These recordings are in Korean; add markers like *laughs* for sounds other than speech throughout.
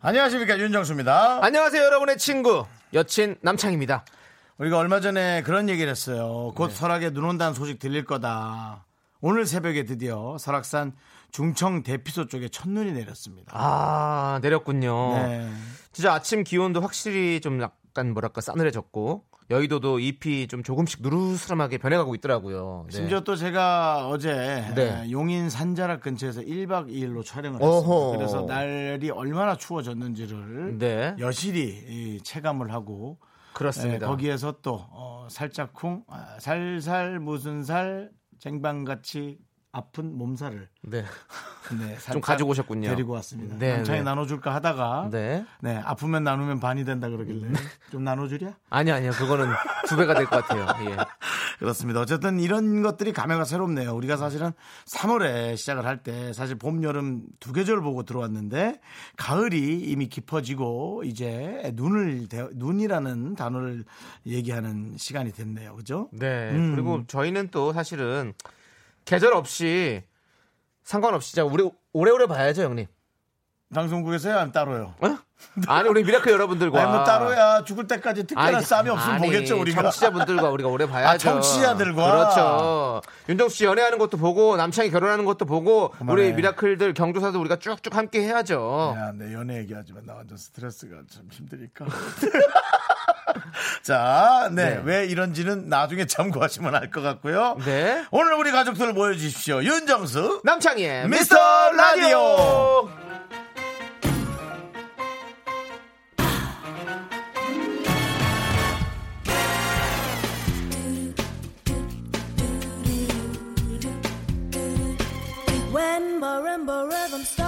안녕하십니까 윤정수입니다. 안녕하세요, 여러분의 친구 여친 남창입니다. 우리가 얼마 전에 그런 얘기를 했어요. 곧 설악에 눈 온다는 소식 들릴 거다. 오늘 새벽에 드디어 설악산 중청 대피소 쪽에 첫눈이 내렸습니다. 아 내렸군요. 네. 진짜 아침 기온도 확실히 좀 약간 뭐랄까 싸늘해졌고 여의도도 잎이 좀 조금씩 누르스름하게 변해가고 있더라고요. 네. 심지어 또 제가 어제 네. 용인 산자락 근처에서 1박 2일로 촬영을 어허. 했습니다. 그래서 날이 얼마나 추워졌는지를 네 여실히 이 체감을 하고 그렇습니다. 예, 거기에서 또 어, 살짝쿵 아, 살살 무슨 살 쟁반같이 아픈 몸살을 네. 네, 좀 가지고 오셨군요. 데리고 왔습니다. 네, 남창이 네. 나눠줄까 하다가 네. 네. 아프면 나누면 반이 된다 그러길래 좀 나눠주랴? 아니 아니요 그거는 두 배가 될 것 같아요. 예. 그렇습니다. 어쨌든 이런 것들이 감회가 새롭네요. 우리가 사실은 3월에 시작을 할 때 사실 봄, 여름 두 계절 보고 들어왔는데 가을이 이미 깊어지고 이제 눈을 대- 눈이라는 단어를 얘기하는 시간이 됐네요. 그죠? 네. 음. 그리고 저희는 또 사실은 계절 없이 상관없이 진짜 우리 오래오래 봐야죠, 형님. 방송국에서요? 아니면 따로요? 어? 아니 우리 미라클 여러분들과 아니 뭐 따로야 죽을 때까지 특별한 아니, 쌈이 없으면 아니, 보겠죠 우리가. 청취자분들과 우리가 오래 봐야죠. 아, 청취자들과? 그렇죠. 윤정수 씨 연애하는 것도 보고 남창이 결혼하는 것도 보고 그만해. 우리 미라클들 경조사도 우리가 쭉쭉 함께 해야죠. 야, 내 연애 얘기하지만 나 완전 스트레스가 좀 힘드니까. *laughs* *laughs* 자, 네. 네. 왜 이런지는 나중에 참고하시면 알 것 같고요. 네. 오늘 우리 가족들 모여주십시오. 윤정수. 남창희의 미스터 미스터 라디오. When start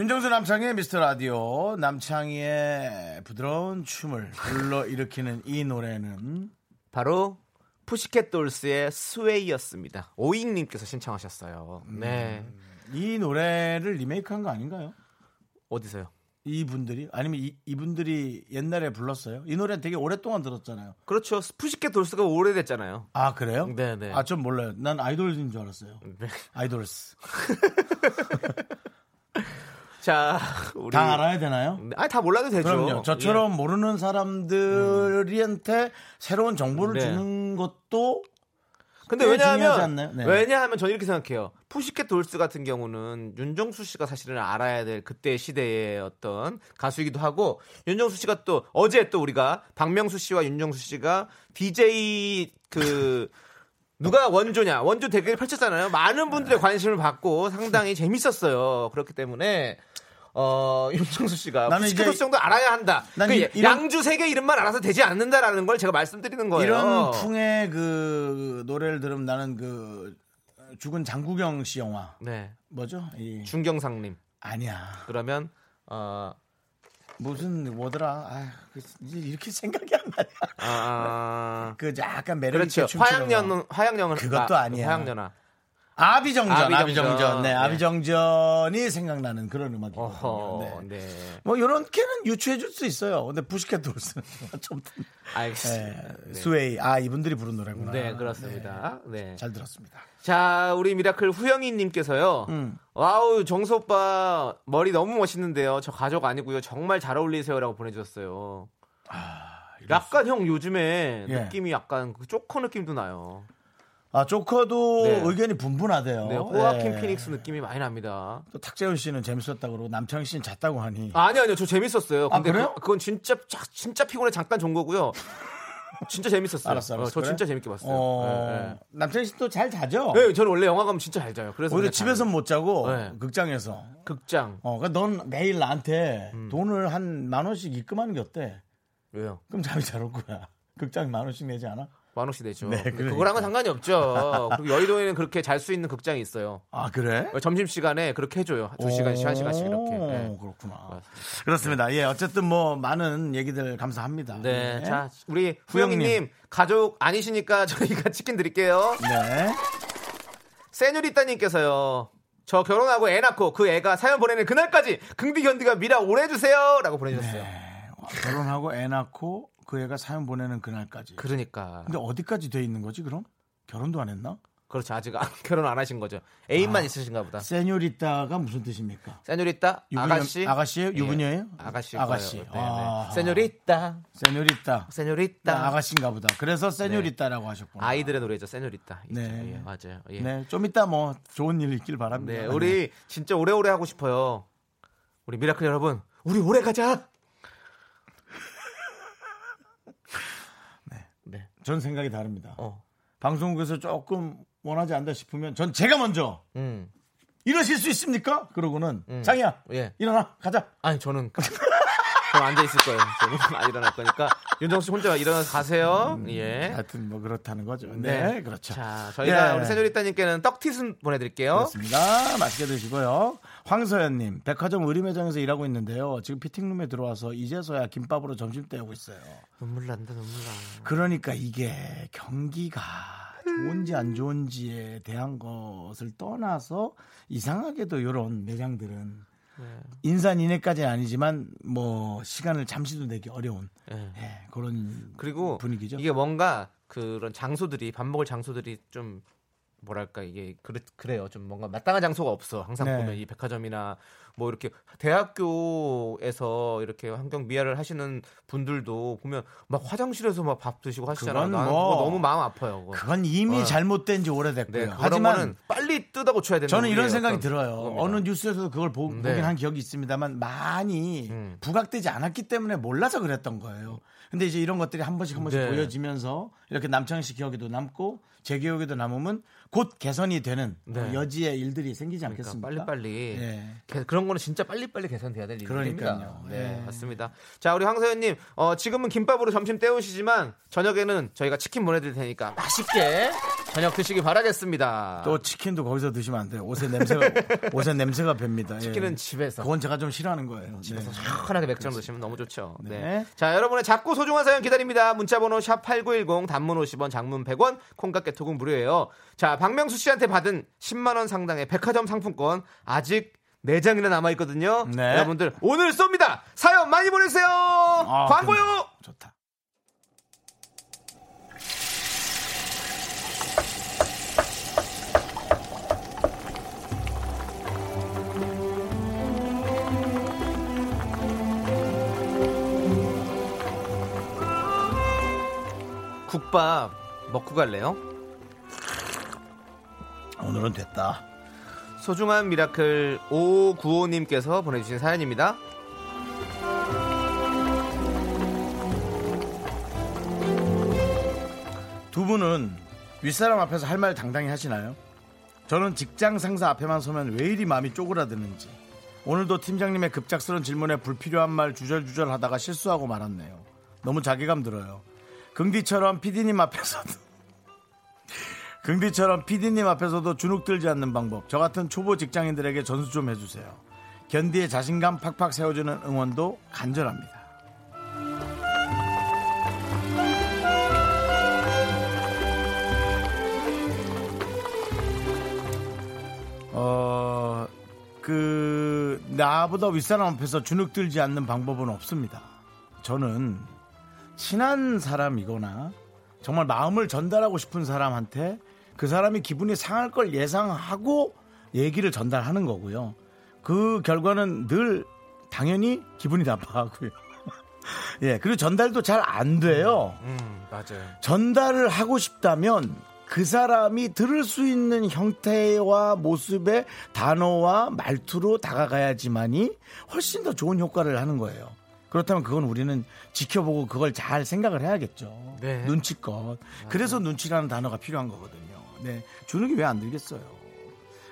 윤정수 남창희의 미스터 라디오. 남창희의 부드러운 춤을 불러 일으키는 이 노래는 바로 Pussycat Dolls의 Sway였습니다. 오잉님께서 신청하셨어요. 네. 이 노래를 리메이크한 거 아닌가요? 어디서요? 이분들이 아니면 이, 이분들이 옛날에 불렀어요? 이 노래 되게 오랫동안 들었잖아요. 그렇죠. 푸시켓 돌스가 오래됐잖아요. 아 그래요? 네네. 아좀 몰라요. 난 아이돌인 줄 알았어요. 네. 아이돌스. *laughs* 자, *laughs* 우리 다 알아야 되나요? 아니 다 몰라도 되죠. 그럼요. 저처럼 모르는 사람들한테 새로운 정보를 네. 주는 것도 근데 꽤 왜냐하면? 네. 왜냐하면 저는 이렇게 생각해요. 푸시켓 돌스 같은 경우는 윤정수 씨가 사실은 알아야 될 그때 시대의 어떤 가수이기도 하고 윤정수 씨가 또 어제 또 우리가 박명수 씨와 윤정수 씨가 DJ 그 *laughs* 누가 원조냐 원조 대결을 펼쳤잖아요. 많은 분들의 관심을 받고 상당히 재밌었어요. 그렇기 때문에 어 *laughs* 윤정수 씨가 나는 이제- 정도 알아야 한다. 난그 이- 이런- 양주 세계 이름만 알아서 되지 않는다라는 걸 제가 말씀드리는 거예요. 이런 풍의 그 노래를 들으면 나는 그 죽은 장국영 씨 영화 네 뭐죠? 이 중경상님. 아니야. 그러면 어 무슨 뭐더라? 아, 그 이제 이렇게 생각이 안 나냐. 아, 그 약간 매력 그렇죠. 화양연 화양연은 그것도 아 니야. 화양연아. 아비정전, 아비정전. 아비정전. 네, 네. 아비정전이 생각나는 그런 음악이거든요. 네. 네. 뭐 이렇게는 유추해 줄 수 있어요. 근데 Pussycat Dolls는 *laughs* 좀 알겠습니다. 네, Sway. 아, 이분들이 부른 노래구나. 네, 그렇습니다. 네. 네, 잘 들었습니다. 자, 우리 미라클 후영이 님께서요. 음. 와우, 정수 오빠 머리 너무 멋있는데요. 저 가족 아니고요. 정말 잘 어울리세요라고 보내 주셨어요. 약간 형 요즘에 예. 느낌이 약간 그 쪼커 느낌도 나요. 아, 조커도 네. 의견이 분분하대요. 네, 호아킨 네. 피닉스 느낌이 많이 납니다. 또 탁재훈 씨는 재밌었다고 그러고 남창희 씨는 잤다고 하니. 아니 아니요 저 재밌었어요. 아, 근데 그래요? 그, 건 진짜 자- 진짜 피곤해 잠깐 존 거고요. 진짜 재밌었어요. 알았어, 알았어. 어, 저 그래? 진짜 재밌게 봤어요. 어, 남창희 씨또잘 자죠? 네, 네. 네, 저는 원래 영화 가면 진짜 잘 자요. 그래서 오히려 집에서. 못 자고 네. 극장에서. 극장 어, 그러니까 넌 매일 나한테 음. 돈을 한 만 원씩 입금하는 게 어때? 왜요? 그럼 잠이 잘 올 거야. *laughs* 극장 만 원씩 내지 않아? 만 원씩 내죠. 네, 그러니까. 그거랑은 상관이 없죠. 그리고 여의도에는 그렇게 잘 수 있는 극장이 있어요. 아 그래? 점심 시간에 그렇게 해줘요. 두 시간씩 한 시간씩 이렇게. 오, 네. 그렇구나. 맞습니다. 그렇습니다. 예, 어쨌든 뭐 많은 얘기들 감사합니다. 네, 예. 자 우리 후영님. 가족 아니시니까 *laughs* 저희가 치킨 드릴게요. 네. 세뉴리따님께서요. 저 결혼하고 애 낳고 그 애가 사연 보내는 그날까지 긍디 견디가 미라 오래 해주세요라고 보내주셨어요. 결혼하고 애 낳고 그 애가 사연 보내는 그날까지. 그러니까 근데 어디까지 돼 있는 거지 그럼? 결혼도 안 했나? 그렇죠 아직 안- *laughs* 결혼 안 하신 거죠. 애인만 있으신가 보다. 세뇨리따가 무슨 뜻입니까? 세뉴리따 유부녀- 아가씨 아가씨예요? 유부녀예요? 아가씨 아가씨. 거예요. 아. 네, 네. 세뉴리따 세뇨리따. 세뉴리따 아가씨인가 보다. 그래서 세뇨리따라고 하셨구나. 아이들의 노래죠 세뉴리따. 있죠. 네. 예, 맞아요. 예. 네, 좀 이따 뭐 좋은 일 있길 바랍니다. 네, 우리 진짜 오래오래 하고 싶어요. 우리 미라클 여러분, 우리 오래 가자. 전 생각이 다릅니다. 어. 방송국에서 조금 원하지 않다 싶으면 전 제가 먼저 음. 이러실 수 있습니까? 그러고는 음. 장이야 예. 일어나 가자. 아니 저는 저는 앉아 있을 거예요. 저는 안 일어날 거니까 윤정 씨 혼자 일어나서 가세요. 예. 하여튼 뭐 그렇다는 거죠. 네, 그렇죠. 자, 저희가 예. 우리 세뇨리따님께는 떡티순 보내드릴게요. 그렇습니다. 맛있게 드시고요. 황서연님, 백화점 의리 매장에서 일하고 있는데요. 지금 피팅룸에 들어와서 이제서야 김밥으로 점심 때우고 있어요. 눈물 난다, 눈물 나. 그러니까 이게 경기가 좋은지 안 좋은지에 대한 것을 떠나서 이상하게도 이런 매장들은 네. 인산인해까지는 아니지만 뭐 시간을 잠시도 내기 어려운 예. 예, 그런 그리고 분위기죠. 이게 뭔가 그런 장소들이 밥 먹을 장소들이 좀 뭐랄까 이게 그래, 그래요 좀 뭔가 마땅한 장소가 없어 항상 네. 보면 이 백화점이나 뭐 이렇게 대학교에서 이렇게 환경 미화를 하시는 분들도 보면 막 화장실에서 막 밥 드시고 하시잖아요 그건 뭐 너무 마음 아파요 그거. 그건 이미 어. 잘못된 지 오래됐고요. 네, 하지만 빨리 뜯어 고쳐야 되는 저는 이런 생각이 어떤 들어요. 그겁니다. 어느 뉴스에서도 그걸 보, 네. 보긴 한 기억이 있습니다만 많이 음. 부각되지 않았기 때문에 몰라서 그랬던 거예요. 근데 이제 이런 것들이 한 번씩 한 번씩 네. 보여지면서 이렇게 남창희 씨 기억에도 남고 제 기억에도 남으면 곧 개선이 되는 네. 여지의 일들이 생기지 그러니까 않겠습니까? 빨리빨리 예. 개- 그런 거는 진짜 빨리빨리 개선돼야 될 일입니다. 그러니까요. 네, 예. 맞습니다. 자, 우리 황서연님, 어, 지금은 김밥으로 점심 때우시지만 저녁에는 저희가 치킨 보내드릴 테니까 맛있게 저녁 드시기 바라겠습니다. 또 치킨도 거기서 드시면 안 돼요. 옷에 냄새가 *laughs* 옷에 냄새가 뱄니다. 예. 치킨은 집에서 그건 제가 좀 싫어하는 거예요. 집에서 네. 시원하게 맥주랑 드시면 너무 좋죠. 네. 네. 자, 여러분의 작고 소중한 사연 기다립니다. 문자번호 샵 #8910 단문 50원, 장문 100원, 콩깍개톡은 무료예요. 자, 박명수 씨한테 받은 10만 원 상당의 백화점 상품권 아직 4장이나 남아 있거든요. 네. 여러분들 오늘 쏩니다. 사연 많이 보내세요. 아, 광고요. 그럼 좋다. 국밥 먹고 갈래요? 오늘은 됐다. 소중한 미라클 5595님께서 보내주신 사연입니다. 두 분은 윗사람 앞에서 할 말 당당히 하시나요? 저는 직장 상사 앞에만 서면 왜 이리 마음이 쪼그라드는지 오늘도 팀장님의 급작스러운 질문에 불필요한 말 주절주절 하다가 실수하고 말았네요. 너무 자괴감 들어요. 긍디처럼 피디님 앞에서도 긍디처럼 피디님 앞에서도 주눅 들지 않는 방법 저 같은 초보 직장인들에게 전수 좀 해주세요. 견디의 자신감 팍팍 세워주는 응원도 간절합니다. 어, 그, 나보다 윗사람 앞에서 주눅 들지 않는 방법은 없습니다. 저는 친한 사람이거나 정말 마음을 전달하고 싶은 사람한테 그 사람이 기분이 상할 걸 예상하고 얘기를 전달하는 거고요. 그 결과는 늘 당연히 기분이 나빠하고요. *laughs* 예, 그리고 전달도 잘 안 돼요. 음, 맞아요. 전달을 하고 싶다면 그 사람이 들을 수 있는 형태와 모습의 단어와 말투로 다가가야지만이 훨씬 더 좋은 효과를 하는 거예요. 그렇다면 그건 우리는 지켜보고 그걸 잘 생각을 해야겠죠. 네. 눈치껏. 그래서 눈치라는 단어가 필요한 거거든요. 네. 주눅이 왜안 들겠어요.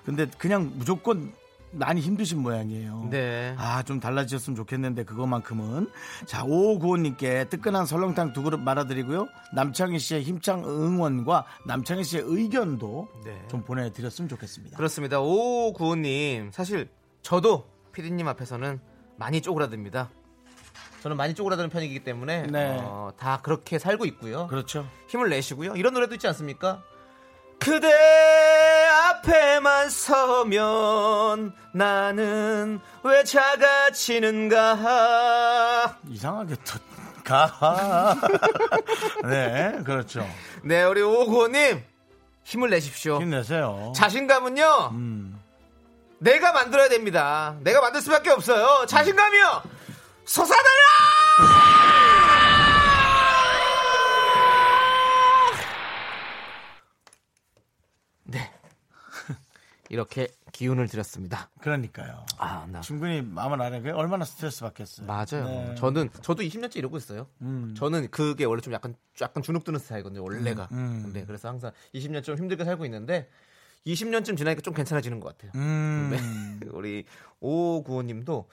근데 그냥 무조건 많이 힘드신 모양이에요. 네. 아, 좀 달라지셨으면 좋겠는데 그것만큼은 자, 오구호님께 뜨끈한 설렁탕 두 그릇 말아드리고요. 남창희 씨의 힘찬 응원과 남창희 씨의 의견도 네. 좀 보내드렸으면 좋겠습니다. 그렇습니다. 오구호님 사실 저도 피디님 앞에서는 많이 쪼그라듭니다. 저는 많이 쪼그라드는 편이기 때문에 네. 어, 다 그렇게 살고 있고요. 그렇죠. 힘을 내시고요. 이런 노래도 있지 않습니까? 그대 앞에만 서면 나는 왜 작아지는가? 이상하게 또 가. 네, 그렇죠. 네, 우리 오구호님 힘을 내십시오. 힘내세요. 자신감은요. 음. 내가 만들어야 됩니다. 내가 만들 수밖에 없어요. 자신감이요. 솟아나라! 이렇게 기운을 드렸습니다. 그러니까요. 아, 나. 충분히 마음을 알아요. 얼마나 스트레스 받겠어요. 맞아요. 네. 저는 저도 20년째 이러고 있어요. 음. 저는 그게 원래 좀 약간 약간 주눅 드는 스타일이거든요. 원래가. 음. 네, 그래서 항상 20년 좀 힘들게 살고 있는데 20년쯤 지나니까 좀 괜찮아지는 것 같아요. 음. 네. *laughs* 우리 오구호님도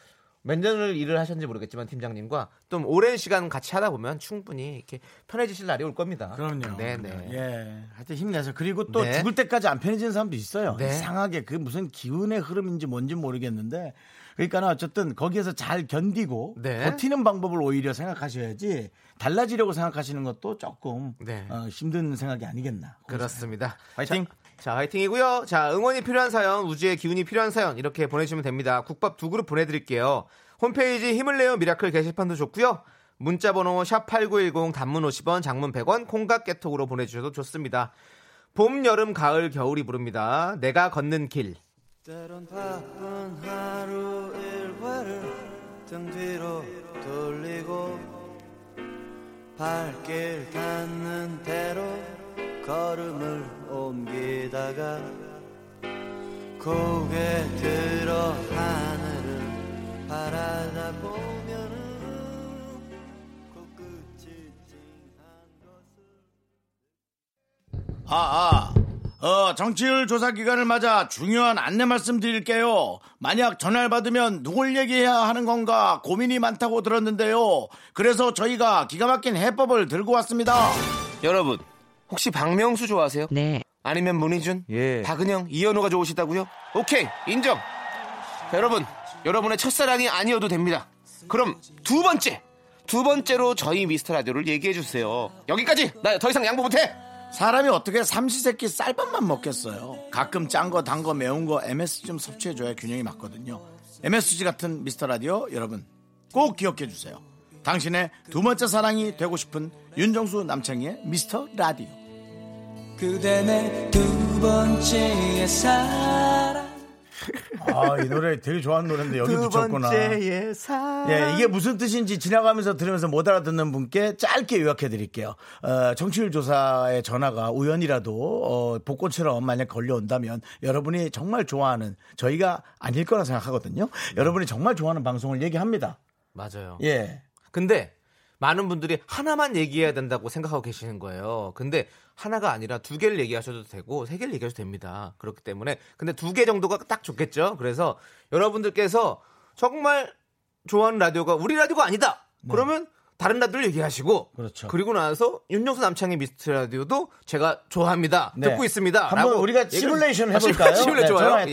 몇 년을 일을 하셨는지 모르겠지만 팀장님과 좀 오랜 시간 같이 하다 보면 충분히 이렇게 편해지실 날이 올 겁니다. 그럼요. 네, 네. 예. 하여튼 힘내서. 그리고 또 네. 죽을 때까지 안 편해지는 사람도 있어요. 네. 이상하게 그 무슨 기운의 흐름인지 뭔지 모르겠는데. 그러니까 어쨌든 거기에서 잘 견디고 네. 버티는 방법을 오히려 생각하셔야지 달라지려고 생각하시는 것도 조금 네. 어, 힘든 생각이 아니겠나. 그렇습니다. 화이팅! 자, 자, 화이팅이고요. 자, 응원이 필요한 사연, 우주의 기운이 필요한 사연 이렇게 보내주시면 됩니다. 국밥 두 그릇 보내드릴게요. 홈페이지 힘을 내요 미라클 게시판도 좋고요. 문자번호 샵 #8910 단문 50원, 장문 100원, 콩과 깨톡으로 보내주셔도 좋습니다. 봄, 여름, 가을, 겨울이 부릅니다. 내가 걷는 길. 때론 바쁜 하루 일과를 등 뒤로 돌리고 발길 닿는 대로 걸음을 옮기다가 고개 들어 하늘을 바라다 보면은 코끝이 찡한 것을 아, 아. 어, 정치율 조사 기간을 맞아 중요한 안내 말씀 드릴게요. 만약 전화를 받으면 누굴 얘기해야 하는 건가 고민이 많다고 들었는데요. 그래서 저희가 기가 막힌 해법을 들고 왔습니다. 여러분, 혹시 박명수 좋아하세요? 네. 아니면 문희준, 예. 박은영, 이현우가 좋으시다고요? 오케이, 인정. 자, 여러분, 여러분의 첫사랑이 아니어도 됩니다. 그럼 두 번째, 두 번째로 저희 미스터 라디오를 얘기해 주세요. 여기까지. 나 더 이상 양보 못해. 사람이 어떻게 삼시세끼 쌀밥만 먹겠어요. 가끔 짠 거, 단 거, 매운 거 MSG 좀 섭취해줘야 균형이 맞거든요. MSG 같은 미스터 라디오 여러분 꼭 기억해 주세요. 당신의 두 번째 사랑이 되고 싶은 윤정수 남창희의 미스터 라디오. 그대 내두 번째의 사랑 아, 이 노래 되게 좋아하는 노래인데 여기 붙였구나. 사랑. 예, 이게 무슨 뜻인지 지나가면서 들으면서 못 알아듣는 분께 짧게 요약해 드릴게요. 어, 정치율 조사의 전화가 우연이라도 어, 복권처럼 만약 걸려온다면 여러분이 정말 좋아하는 저희가 아닐 거라 생각하거든요. 여러분이 정말 좋아하는 방송을 얘기합니다. 맞아요. 예. 근데 많은 분들이 하나만 얘기해야 된다고 생각하고 계시는 거예요. 근데 하나가 아니라 두 개를 얘기하셔도 되고 세 개를 얘기하셔도 됩니다. 그렇기 때문에 근데 두 개 정도가 딱 좋겠죠. 그래서 여러분들께서 정말 좋아하는 라디오가 우리 라디오가 아니다. 그러면 다른 라디오를 얘기하시고 네. 그렇죠. 리고 나서 윤정수 남창의 미스트 라디오도 제가 좋아합니다. 네. 듣고 있습니다. 한번 우리가 시뮬레이션 아, 해볼까요? *laughs* 시뮬레이션 네, 좋아요.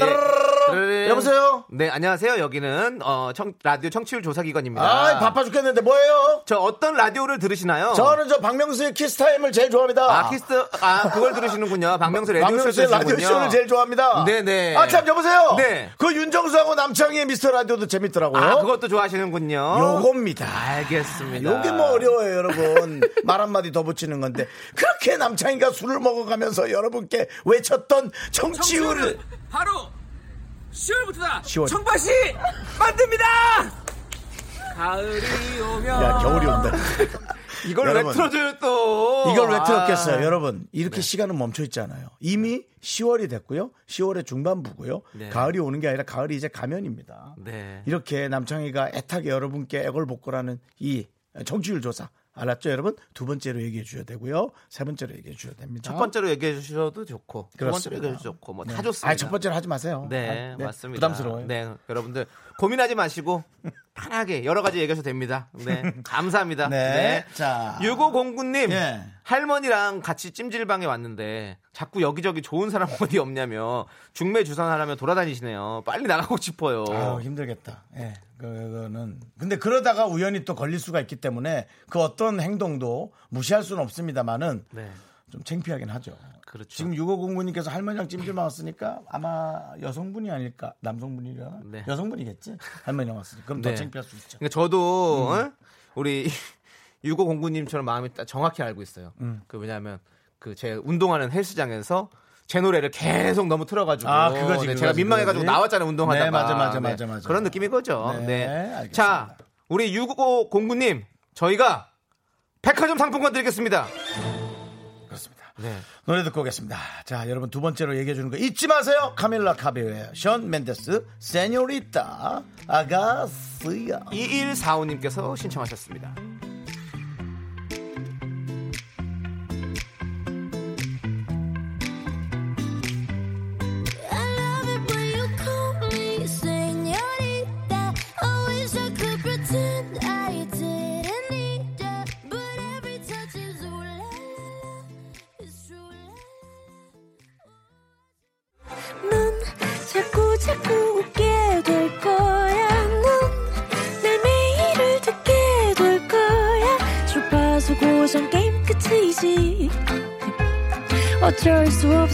예. 여보세요? 네, 안녕하세요. 여기는 어, 청- 라디오 청취율 조사 기관입니다. 아, 바빠 죽겠는데 뭐예요? 저 어떤 라디오를 들으시나요? 저는 저 박명수의 키스타임을 제일 좋아합니다. 아, 키스, 아, 그걸 들으시는군요. 박명수 라디오 쇼 박명수의 라디오. 쇼를 제일 좋아합니다. 네 네. 아, 참, 여보세요? 네. 그 윤정수하고 남창희의 미스터 라디오도 재밌더라고요. 아, 그것도 좋아하시는군요. 요겁니다. 알겠습니다. 요게 뭐 어려워요, 여러분. 말 한마디 더 붙이는 건데. 그렇게 남창희가 술을 먹어가면서 여러분께 외쳤던 청취율을. 바로 10월부터다. 10월. 청바시 만듭니다. 가을이 오면 야, 겨울이 온다. 이걸 왜 여러분. 틀어줘요, 또? 이걸 왜 아. 틀었겠어요, 여러분? 이렇게 시간은 멈춰 있잖아요. 이미 10월이 됐고요. 10월의 중반부고요. 네. 가을이 오는 게 아니라 가을이 이제 가면입니다. 네. 이렇게 남창희가 애타게 여러분께 애걸복걸하는 이 정치율 조사 알았죠, 여러분? 두 번째로 얘기해 주셔야 되고요. 세 번째로 얘기해 주셔야 됩니다. 첫 번째로 얘기해 주셔도 좋고 두 번째로 그렇습니다. 얘기해 주셔도 좋고 뭐다 네. 좋습니다. 아니, 첫 번째로 하지 마세요. 네, 아, 네, 맞습니다. 부담스러워요. 네, 여러분들 고민하지 마시고 편하게 여러 가지 얘기하셔도 됩니다. 네, 감사합니다. *laughs* 네. 자. 6509님 예. 할머니랑 같이 찜질방에 왔는데 자꾸 여기저기 좋은 사람 *laughs* 어디 없냐며 중매 주선하려며 돌아다니시네요. 빨리 나가고 싶어요. 아유, 힘들겠다. 예. 그거는. 근데 그러다가 우연히 또 걸릴 수가 있기 때문에 그 어떤 행동도 무시할 수는 없습니다만은 네, 좀 창피하긴 하죠. 그렇죠. 지금 6509님께서 할머니랑 찜질방 왔으니까 아마 여성분이 아닐까? 남성분이려나? 네. 여성분이겠지? 할머니랑 왔으니까. 그럼 더 네. 창피할 수 있죠. 그러니까 저도 음. 어? 우리 *laughs* 6509님처럼 마음이 딱 정확히 알고 있어요. 음. 그 왜냐하면 그 제 운동하는 헬스장에서 제 노래를 계속 너무 틀어가지고 아, 그거지, 네, 제가 민망해가지고 그거지. 나왔잖아요 운동하다가 네, 맞아, 맞아, 맞아, 맞아. 그런 느낌인 거죠. 네, 네. 자 우리 6509님 저희가 백화점 상품권 드리겠습니다. 그렇습니다. 네. 노래 듣고 오겠습니다. 자, 여러분 두 번째로 얘기해 주는 거 잊지 마세요. 카밀라 카베의 션 멘데스, 세뇨리타, 아가스야. 2145님께서 신청하셨습니다.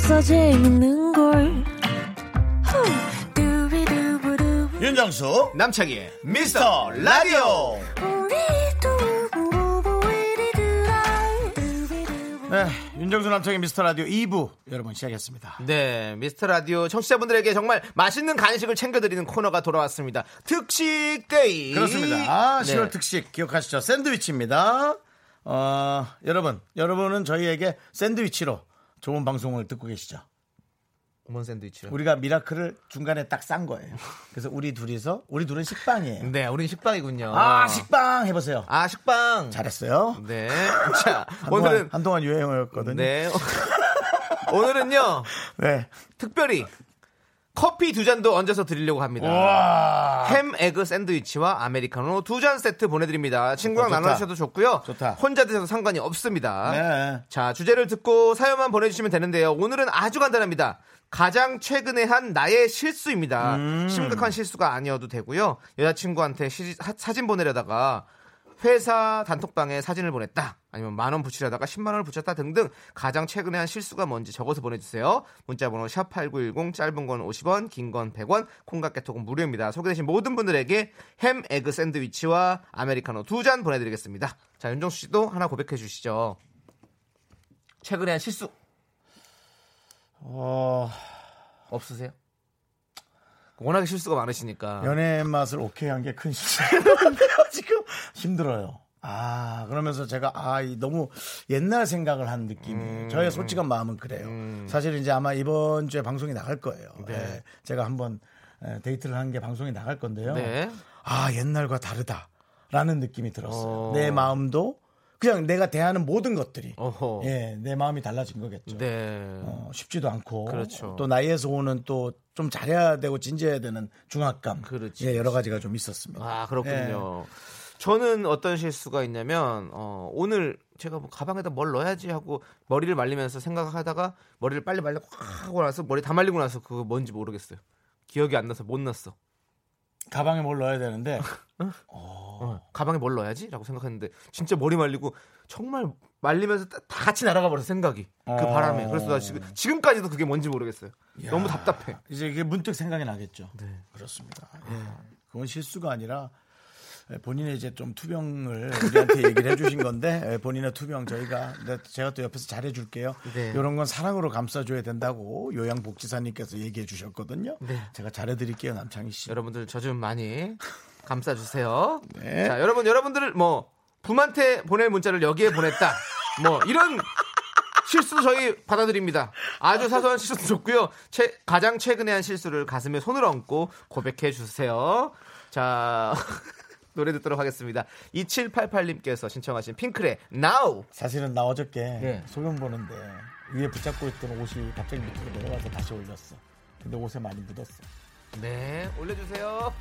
수 없어 재밌는 걸. 윤정수, 남창희의 미스터 라디오. 네, 윤정수 남창희의 미스터 라디오 2부 여러분 시작했습니다. 네, 미스터 라디오 청취자분들에게 정말 맛있는 간식을 챙겨드리는 코너가 돌아왔습니다. 특식 데이. 그렇습니다. 아, 10월 네. 특식 기억하시죠? 샌드위치입니다. 어, 여러분, 여러분은 저희에게 샌드위치로 좋은 방송을 듣고 계시죠? 어먼 샌드위치요. 우리가 미라클을 중간에 딱 싼 거예요. 그래서 우리 둘이서 우리 둘은 식빵이에요. 네, 우린 식빵이군요. 아, 식빵 해보세요. 아, 식빵. 잘했어요. 네. *laughs* 자, 한동안, 오늘은 한동안 유행어였거든요. 네. 오늘은요. 네. 특별히 커피 두 잔도 얹어서 드리려고 합니다. 와. 햄 에그 샌드위치와 아메리카노 두 잔 세트 보내드립니다. 친구랑 좋다. 나눠주셔도 좋고요. 좋다. 혼자 드셔도 상관이 없습니다. 네. 자, 주제를 듣고 사연만 보내주시면 되는데요. 오늘은 아주 간단합니다. 가장 최근에 한 나의 실수입니다. 음. 심각한 실수가 아니어도 되고요. 여자친구한테 시- 사- 사진 보내려다가 회사 단톡방에 사진을 보냈다. 아니면 만 원 붙이려다가 10만 원을 붙였다 등등 가장 최근에 한 실수가 뭔지 적어서 보내주세요. 문자번호 샵8910 짧은 건 50원 긴 건 100원 콩깍 개톡은 무료입니다. 소개되신 모든 분들에게 햄 에그 샌드위치와 아메리카노 두 잔 보내드리겠습니다. 자 윤정수 씨도 하나 고백해 주시죠. 최근에 한 실수 어, 없으세요? 워낙에 실수가 많으시니까. 연애 맛을 오케이 한 게 큰 실수예요. 지금 힘들어요. 아, 그러면서 제가, 아, 이 너무 옛날 생각을 한 느낌이에요. 음. 저의 솔직한 마음은 그래요. 사실 이제 아마 이번 주에 방송이 나갈 거예요. 네. 예, 제가 한번 예, 데이트를 한 게 방송이 나갈 건데요. 네. 아, 옛날과 다르다. 라는 느낌이 들었어요. 어. 내 마음도 그냥 내가 대하는 모든 것들이 어허. 예, 내 마음이 달라진 거겠죠. 네. 어, 쉽지도 않고 그렇죠. 또 나이에서 오는 또 좀 잘해야 되고 진지해야 되는 중압감 그렇지. 예, 여러 가지가 좀 있었습니다. 아 그렇군요. 예. 저는 어떤 실수가 있냐면 어, 오늘 제가 뭐 가방에다 뭘 넣어야지 하고 머리를 말리면서 생각하다가 머리를 빨리 말리고 확 하고 나서 머리 다 말리고 나서 그거 뭔지 모르겠어요. 기억이 안 나서 못 넣었어. 가방에 뭘 넣어야 되는데 *laughs* 어, 가방에 뭘 넣어야지?라고 생각했는데 진짜 머리 말리고 정말 말리면서 다, 다 같이 날아가 버려 생각이 그 어. 바람에. 그래서 나 지금 지금까지도 그게 뭔지 모르겠어요. 너무 답답해. 이제 이게 문득 생각이 나겠죠. 네. 그렇습니다. 예. 그건 실수가 아니라 본인의 이제 좀 투병을 우리한테 얘기를 해주신 건데 예, 본인의 투병 저희가 제가 또 옆에서 잘해줄게요. 네. 이런 건 사랑으로 감싸줘야 된다고 요양복지사님께서 얘기해 주셨거든요. 네. 제가 잘해드릴게요 남창희 씨. 여러분들 저 좀 많이 감싸 주세요. 네. 자, 여러분 여러분들 뭐 부모한테 보낼 문자를 여기에 보냈다. 뭐 이런 실수도 저희 받아들입니다. 아주 사소한 실수도 좋고요. 최- 가장 최근에 한 실수를 가슴에 손을 얹고 고백해 주세요. 자, 노래 듣도록 하겠습니다. 2788님께서 신청하신 핑클의 Now. 사실은 나 어저께 네. 소변 보는데 위에 붙잡고 있던 옷이 갑자기 밑으로 내려가서 다시 올렸어. 근데 옷에 많이 묻었어. 네, 올려주세요.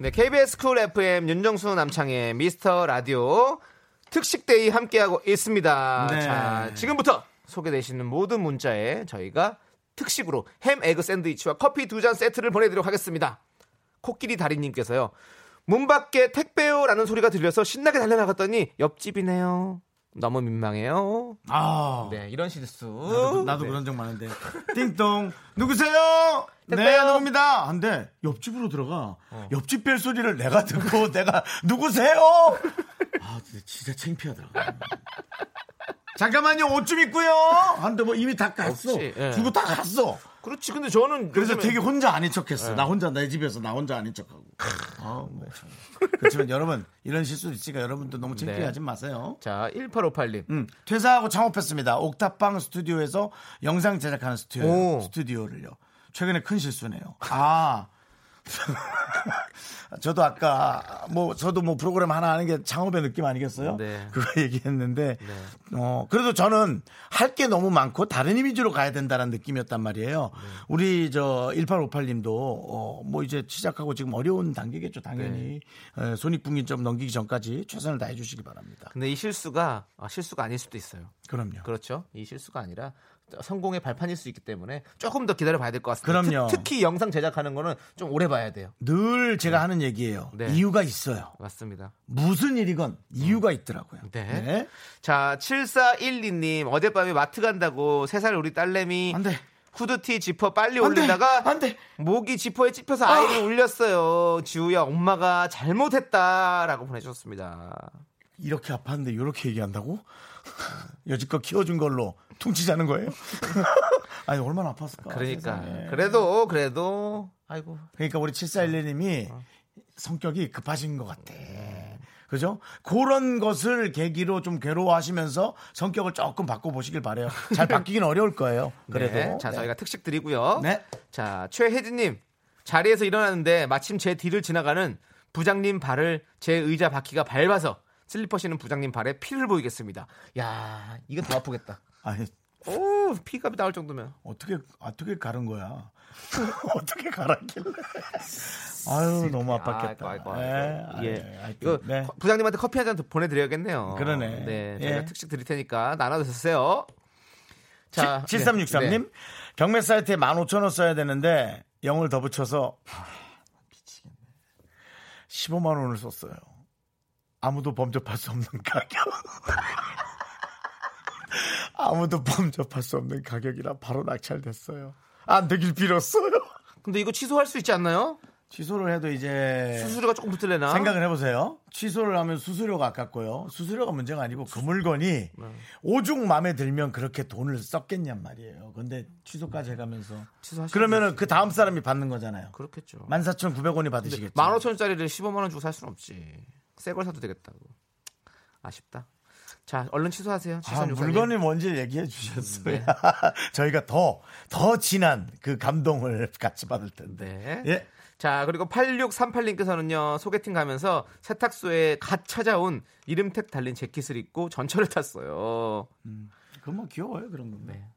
네, KBS 쿨 FM 윤정수 남창의 미스터 라디오 특식데이 함께하고 있습니다. 네. 자, 지금부터 소개되시는 모든 문자에 저희가 특식으로 햄 에그 샌드위치와 커피 두 잔 세트를 보내드리도록 하겠습니다. 코끼리 다리님께서요. 문 밖에 택배요라는 소리가 들려서 신나게 달려나갔더니 옆집이네요. 너무 민망해요. 아. 네, 이런 실수. 나도, 나도 네. 그런 적 많은데. 띵동. 누구세요? 네, 택배요. 누굽니다. 한데 옆집으로 들어가. 어. 옆집 벨 소리를 내가 듣고 *laughs* 내가 누구세요? 아, 진짜, 진짜 창피하더라. 잠깐만요, 옷 좀 입고요. 한데 뭐 이미 다 갔어. 없지, 예. 주고 다 갔어. 그렇지. 근데 저는 그래서 요즘에- 되게 혼자 아닌 네. 척했어. 나 혼자 내 집에서 나 혼자 아닌 척하고. 아, 뭐 참. 그렇지만 여러분 이런 실수 있으니까 여러분도 너무 창피하지 마세요. 자, 1858님. 음, 퇴사하고 창업했습니다. 옥탑방 스튜디오에서 영상 제작하는 스튜디오, 오. 스튜디오를요. 최근에 큰 실수네요. 아. *laughs* 저도 아까 뭐 저도 뭐 프로그램 하나 하는 게 창업의 느낌 아니겠어요? 네. 그거 얘기했는데 어 그래도 저는 할 게 너무 많고 다른 이미지로 가야 된다는 느낌이었단 말이에요. 네. 우리 저 1858님도 어 뭐 이제 시작하고 지금 어려운 단계겠죠, 당연히. 네. 에, 손익분기 좀 넘기기 전까지 최선을 다해 주시기 바랍니다. 근데 이 실수가 아, 실수가 아닐 수도 있어요. 그럼요. 그렇죠. 이 실수가 아니라 성공의 발판일 수 있기 때문에 조금 더 기다려 봐야 될 것 같습니다. 그럼요. 특, 히 영상 제작하는 거는 좀 오래 봐야 돼요. 늘 제가 하는 얘기예요. 네. 이유가 있어요. 맞습니다. 무슨 일이건 이유가 있더라고요. 네. 자, 7412님 어젯밤에 마트 간다고 3살 우리 딸내미 안 돼. 후드티 지퍼 빨리 안 돼. 올리다가 안 돼. 목이 지퍼에 찝혀서 아이를 울렸어요. 지우야 엄마가 잘못했다라고 보내주셨습니다. 이렇게 아팠는데 이렇게 얘기한다고? 여지껏 키워준 걸로 퉁치자는 거예요? *laughs* 아니 얼마나 아팠을까? 그러니까 세상에. 그래도 그래도 아이고 그러니까 우리 7412님이 성격이 급하신 것 같아. 그죠? 그런 것을 계기로 좀 괴로워하시면서 성격을 조금 바꿔보시길 바래요. 잘 *laughs* 바뀌긴 어려울 거예요. 그래도. 네. 자 네. 저희가 특식 드리고요. 네. 자 최혜진님 자리에서 일어나는데 마침 제 뒤를 지나가는 부장님 발을 제 의자 바퀴가 밟아서 슬리퍼 신은 부장님 발에 피를 보이겠습니다. 야 이건 더 아프겠다. *laughs* 아니 오 피가 나올 정도면. 어떻게 어떻게 가른 거야? *laughs* 어떻게 갈았길래? 아유 너무 아팠겠다. 아이고, 아이고, 예, 아이고. 예. 아유, 하여튼, 이거 네. 부장님한테 커피 한잔더 보내드려야겠네요. 그러네. 네, 예. 저희가 특식 드릴 테니까 나눠 드세요. 자, 7363님 네. 경매 사이트에 15,000원 써야 되는데 0을 더 붙여서 아, 미치겠네. 15만 원을 썼어요. 아무도 범접할 수 없는 가격. *laughs* 아무도 범접할 수 없는 가격이라 바로 낙찰됐어요. 안 되길 빌었어요. 근데 이거 취소할 수 있지 않나요? 취소를 해도 이제 수수료가 조금 붙을래나? 네. 생각을 해보세요. 취소를 하면 수수료가 아깝고요. 수수료가 문제가 아니고 그 물건이 네. 오죽 마음에 들면 그렇게 돈을 썼겠냔 말이에요. 근데 취소까지 해가면서 그러면은 그 다음 사람이 받는 거잖아요. 그렇겠죠. 14,900원이 받으시겠죠. 15,000원짜리를 15만 원 주고 살 수는 없지. 새 걸 사도 되겠다고. 아쉽다. 자, 얼른 취소하세요. 아, 7364 님. 물건이 뭔지 얘기해 주셨어요. 네. *laughs* 저희가 더, 더 진한 그 감동을 *laughs* 같이 받을 텐데. 네. 예. 자, 그리고 8638님께서는요, 소개팅 가면서 세탁소에 갓 찾아온 이름택 달린 재킷을 입고 전철을 탔어요. 그건 뭐 귀여워요, 그런 건. 네.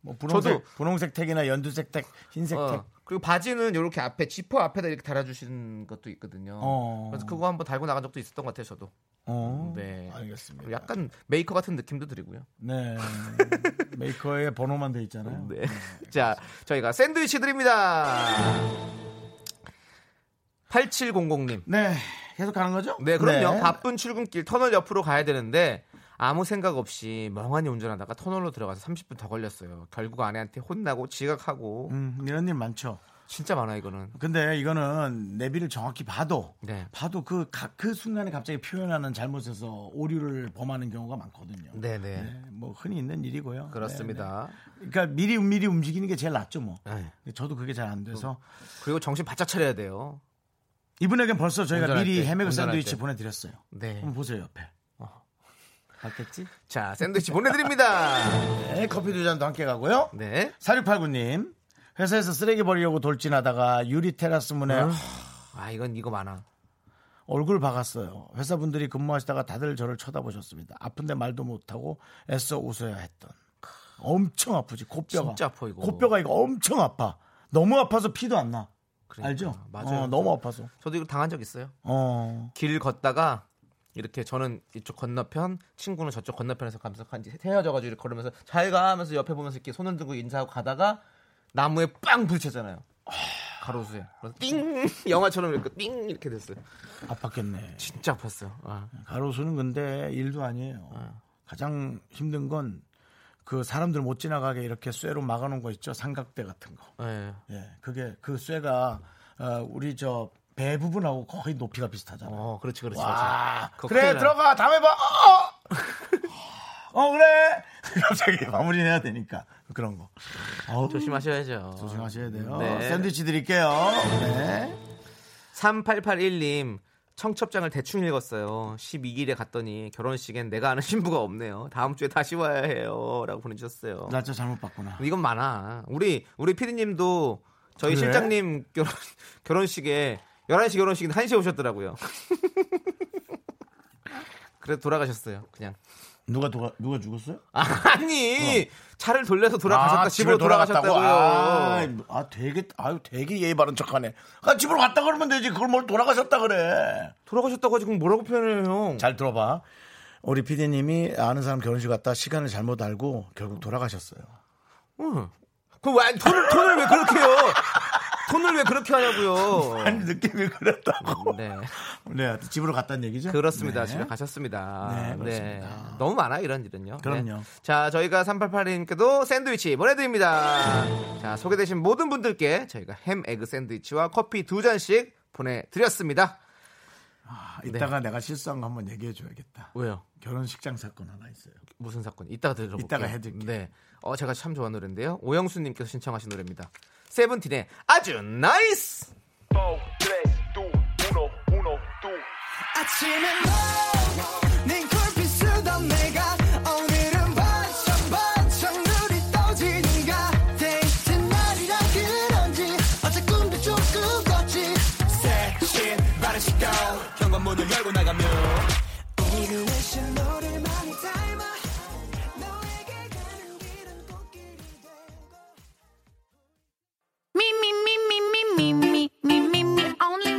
뭐 분홍색, 저도- 분홍색 택이나 연두색 택, 흰색 택. 어, 그리고 바지는 이렇게 앞에, 지퍼 앞에다 이렇게 달아주신 것도 있거든요. 어. 그래서 그거 한번 달고 나간 적도 있었던 것 같아요, 저도. 어, 네. 알겠습니다. 약간 메이커 같은 느낌도 드리고요. 네. *laughs* 메이커에 번호만 돼 있잖아요. 네. *laughs* 자, 저희가 샌드위치 드립니다. 8700님. 네. 계속 가는 거죠? 네, 그럼요. 네. 바쁜 출근길 터널 옆으로 가야 되는데 아무 생각 없이 멍하니 운전하다가 터널로 들어가서 30분 더 걸렸어요. 결국 아내한테 혼나고 지각하고 음, 이런 일 많죠. 진짜 많아 이거는. 근데 이거는 내비를 정확히 봐도 네. 봐도 그, 가- 그 순간에 갑자기 표현하는 잘못에서 오류를 범하는 경우가 많거든요. 네네. 네, 뭐 흔히 있는 일이고요. 그렇습니다. 네, 네. 그러니까 미리 미리 움직이는 게 제일 낫죠, 뭐. 네. 저도 그게 잘 안 돼서 그리고 정신 바짝 차려야 돼요. 이분에겐 벌써 저희가 미리 때, 해맥 운전할 샌드위치 때. 보내드렸어요. 네. 한번 보세요 옆에. 봤겠지? 자, 샌드위치 보내드립니다. *laughs* 네, 커피 두 잔도 함께 가고요. 네. 4689님 회사에서 쓰레기 버리려고 돌진하다가 유리 테라스 문에 아, 이건 이거 많아. 얼굴 박았어요. 회사분들이 근무하시다가 다들 저를 쳐다보셨습니다. 아픈데 말도 못하고 애써 웃어야 했던. 엄청 아프지 코뼈가. 진짜 아파, 이거. 코뼈가 이거 엄청 아파. 너무 아파서 피도 안 나. 그러니까, 알죠? 맞아요. 어, 너무 아파서. 저도 이거 당한 적 있어요. 어. 길 걷다가 이렇게 저는 이쪽 건너편, 친구는 저쪽 건너편에서 간지 헤어져가지고 이렇게 걸으면서 잘 가 하면서 옆에 보면서 이렇게 손을 들고 인사하고 가다가 나무에 빵 부딪혔잖아요. 가로수에. 그래서 띵! 영화처럼 이렇게 띵! 이렇게 됐어요. 아팠겠네. 진짜 아팠어요. 아. 가로수는 근데 일도 아니에요. 가장 힘든 건 그 사람들 못 지나가게 이렇게 쇠로 막아놓은 거 있죠. 삼각대 같은 거. 예. 예, 그게 그 쇠가 어, 우리 저 배 부분하고 거의 높이가 비슷하잖아. 요 어, 그렇지, 그렇지. 와, 맞아. 그거 그래. 들어가 다음에 봐. 어, 어 그래. *laughs* 갑자기 마무리해야 되니까 그런 거. 어우, 조심하셔야죠. 조심하셔야 돼요. 네. 샌드위치 드릴게요. 네. 3881님 청첩장을 대충 읽었어요. 12일에 갔더니 결혼식엔 내가 아는 신부가 없네요. 다음 주에 다시 와야 해요라고 보내주셨어요. 날짜 잘못 봤구나. 이건 많아. 우리 우리 피디님도 저희 그래? 실장님 결혼 *laughs* 결혼식에 11시 결혼식인데 1시에 오셨더라고요. *laughs* 그래서 돌아가셨어요. 그냥. 누가 누가 누가 죽었어요? 아니 차를 돌려서 돌아가셨다. 아, 집으로? 돌아가셨다고요. 아, 아, 되게 아유 되게 예의 바른 척하네. 아, 집으로 갔다 그러면 되지. 그걸 뭘 돌아가셨다 그래. 돌아가셨다고 지금 뭐라고 표현해요? 잘 들어봐. 우리 PD님이 아는 사람 결혼식 갔다 시간을 잘못 알고 결국 돌아가셨어요. 응. 그럼 왜 돈을 돈을 왜 그렇게 해요? 돈을 왜 그렇게 하냐고요? *laughs* 아니 느낌이 그랬다고. 네. 네, 하여튼 집으로 갔다는 얘기죠? 그렇습니다. 네. 집에 가셨습니다. 네, 그렇습니다. 너무 많아요, 이런 일은요. 그럼요. 네. 자, 저희가 388님께도 샌드위치 보내드립니다. 자, 소개되신 모든 분들께 저희가 햄 에그 샌드위치와 커피 두 잔씩 보내드렸습니다. 아, 이따가 내가 실수한 거 한번 얘기해 줘야겠다. 왜요? 결혼식장 사건 하나 있어요. 무슨 사건? 이따가 들어볼게요. 이따가 해드릴게요. 네. 어, 제가 참 좋아하는 노래인데요. 오영수님께서 신청하신 노래입니다. 세븐틴의 아주 나이스! 열고 나가면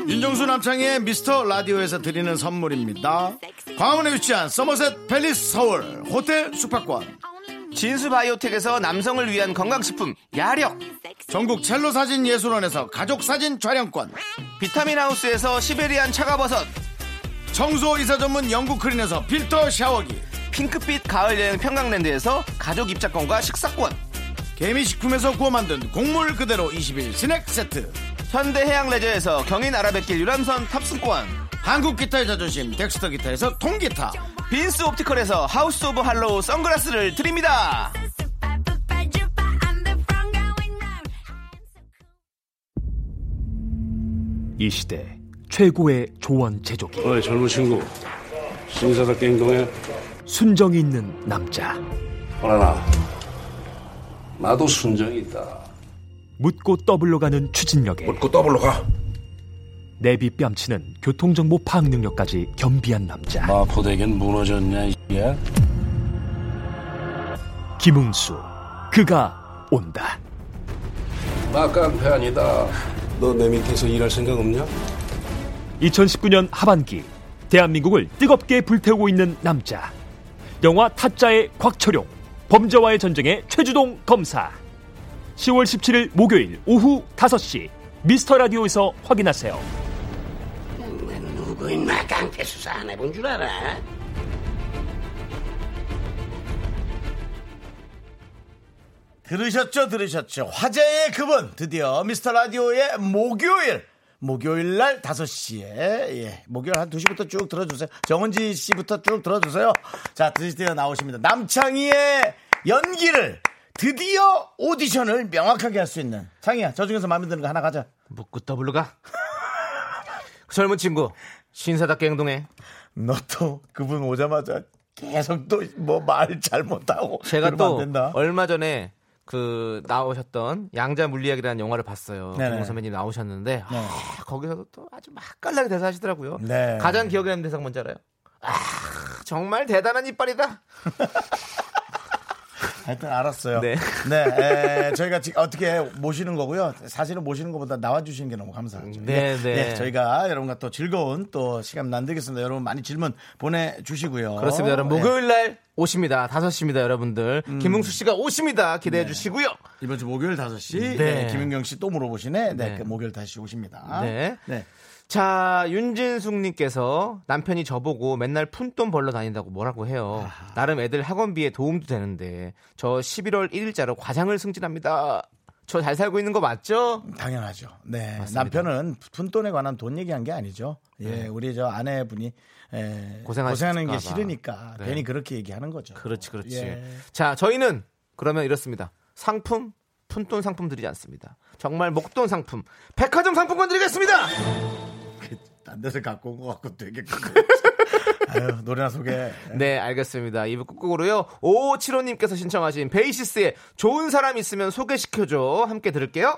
윤정수 남창희의 미스터 라디오에서 드리는 선물입니다. 광화문에 위치한 서머셋 팰리스 서울 호텔 숙박권. 진수 바이오텍에서 남성을 위한 건강식품 야력! 전국 첼로 사진 예술원에서 가족 사진 촬영권. 비타민 하우스에서 시베리안 차가버섯! 청소 이사 전문 영국 크린에서 필터 샤워기. 핑크빛 가을 여행 평강랜드에서 가족 입장권과 식사권! 개미식품에서 구워 만든 곡물 그대로 21 스낵 세트. 현대해양 레저에서 경인 아라뱃길 유람선 탑승권! 한국 기타의 자존심 덱스터 기타에서 통기타. 빈스 옵티컬에서 하우스 오브 할로우 선글라스를 드립니다! 이 시대 최고의 조언 제조기 어이 젊은 친구 신사답게 행동해 순정이 있는 남자 어라나 나도 순정이 있다. 묻고 떠블로 가는 추진력에 묻고 더블로 가. 내비 뺨치는 교통정보 파악 능력까지 겸비한 남자. 마포대교는 무너졌냐 이야? 김응수 그가 온다. 막간패 아니다. 너 내 밑에서 일할 생각 없냐? 2019년 하반기 대한민국을 뜨겁게 불태우고 있는 남자. 영화 타짜의 곽철용 범죄와의 전쟁의 최주동 검사 10월 17일 목요일 오후 5시 미스터 라디오에서 확인하세요. 누구 인마 깡패 수사 안 해본 줄 알아? 들으셨죠, 들으셨죠. 화제의 그분 드디어 미스터 라디오의 목요일 목요일 날 5시에 예, 목요일 한 2시부터 쭉 들어주세요. 정은지 씨부터 쭉 들어주세요. 자, 드디어 나오십니다. 남창희의 연기를 드디어 오디션을 명확하게 할 수 있는 창희야, 저 중에서 마음에 드는 거 하나 가자. 묻고 더블로가 젊은 친구 신사답게 행동해. 너 또 그분 오자마자 계속 또 뭐 말 잘못하고 제가 또. 얼마 전에 그 나오셨던 양자 물리학이라는 영화를 봤어요. 네네. 선배님 나오셨는데 아, 네. 거기서도 또 아주 맛깔나게 대사하시더라고요. 네. 가장 기억에 남는 대사가 뭔지 알아요? 아 정말 대단한 이빨이다. *laughs* 하여튼 알았어요. 네. *laughs* 네, 에, 저희가 지금 어떻게 모시는 거고요. 사실은 모시는 것보다 나와주시는 게 너무 감사하죠. 네, 예, 네. 예, 저희가 여러분과 또 즐거운 또 시간 만들겠습니다. 여러분 많이 질문 보내주시고요. 그렇습니다. 여러분 예. 목요일 날 오십니다. 5시입니다, 여러분들. 음. 김웅수 씨가 오십니다. 기대해 주시고요. 이번 주 목요일 5시 네. 네, 김윤경 씨 또 물어보시네. 네, 네. 그 목요일 다시 오십니다. 네. 네. 자, 윤진숙님께서 남편이 저보고 맨날 푼돈 벌러 다닌다고 뭐라고 해요. 나름 애들 학원비에 도움도 되는데 저 11월 1일자로 과장을 승진합니다. 저 잘 살고 있는 거 맞죠? 당연하죠. 네. 맞습니다. 남편은 푼돈에 관한 돈 얘기한 게 아니죠. 예, 우리 저 아내분이 에, 고생하실까 고생하는 게 봐. 싫으니까 네. 괜히 그렇게 얘기하는 거죠. 그렇지, 그렇지. 예. 자, 저희는 그러면 이렇습니다. 상품, 푼돈 상품 드리지 않습니다. 정말 목돈 상품, 백화점 상품권 드리겠습니다! 딴 데서 갖고 온 것 같고 되게 큰 아유, 노래나 소개. *laughs* 네, 알겠습니다. 2부 끝곡으로요. 5575님께서 신청하신 베이시스의 좋은 사람 있으면 소개시켜줘. 함께 들을게요.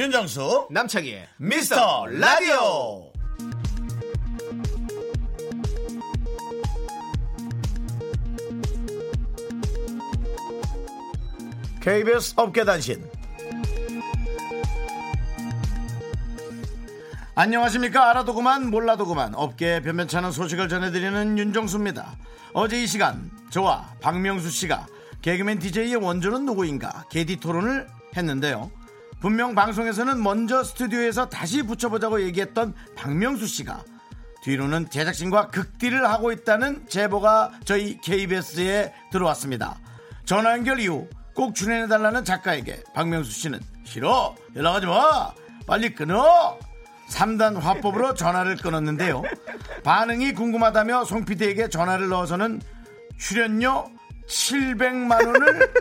윤정수 남창희의 미스터 라디오. KBS 업계단신. 안녕하십니까. 알아도 그만 몰라도 그만 업계에 변변찮은 소식을 전해드리는 윤정수입니다. 어제 이 시간 저와 박명수 씨가 개그맨 DJ의 원조는 누구인가 개디 토론을 했는데요 분명 방송에서는 먼저 스튜디오에서 다시 붙여보자고 얘기했던 박명수 씨가 뒤로는 제작진과 극딜을 하고 있다는 제보가 저희 KBS에 들어왔습니다. 전화 연결 이후 꼭 출연해달라는 작가에게 박명수 씨는 싫어 연락하지 마 빨리 끊어 3단 화법으로 전화를 끊었는데요. 반응이 궁금하다며 송 PD에게 전화를 넣어서는 출연료 700만 원을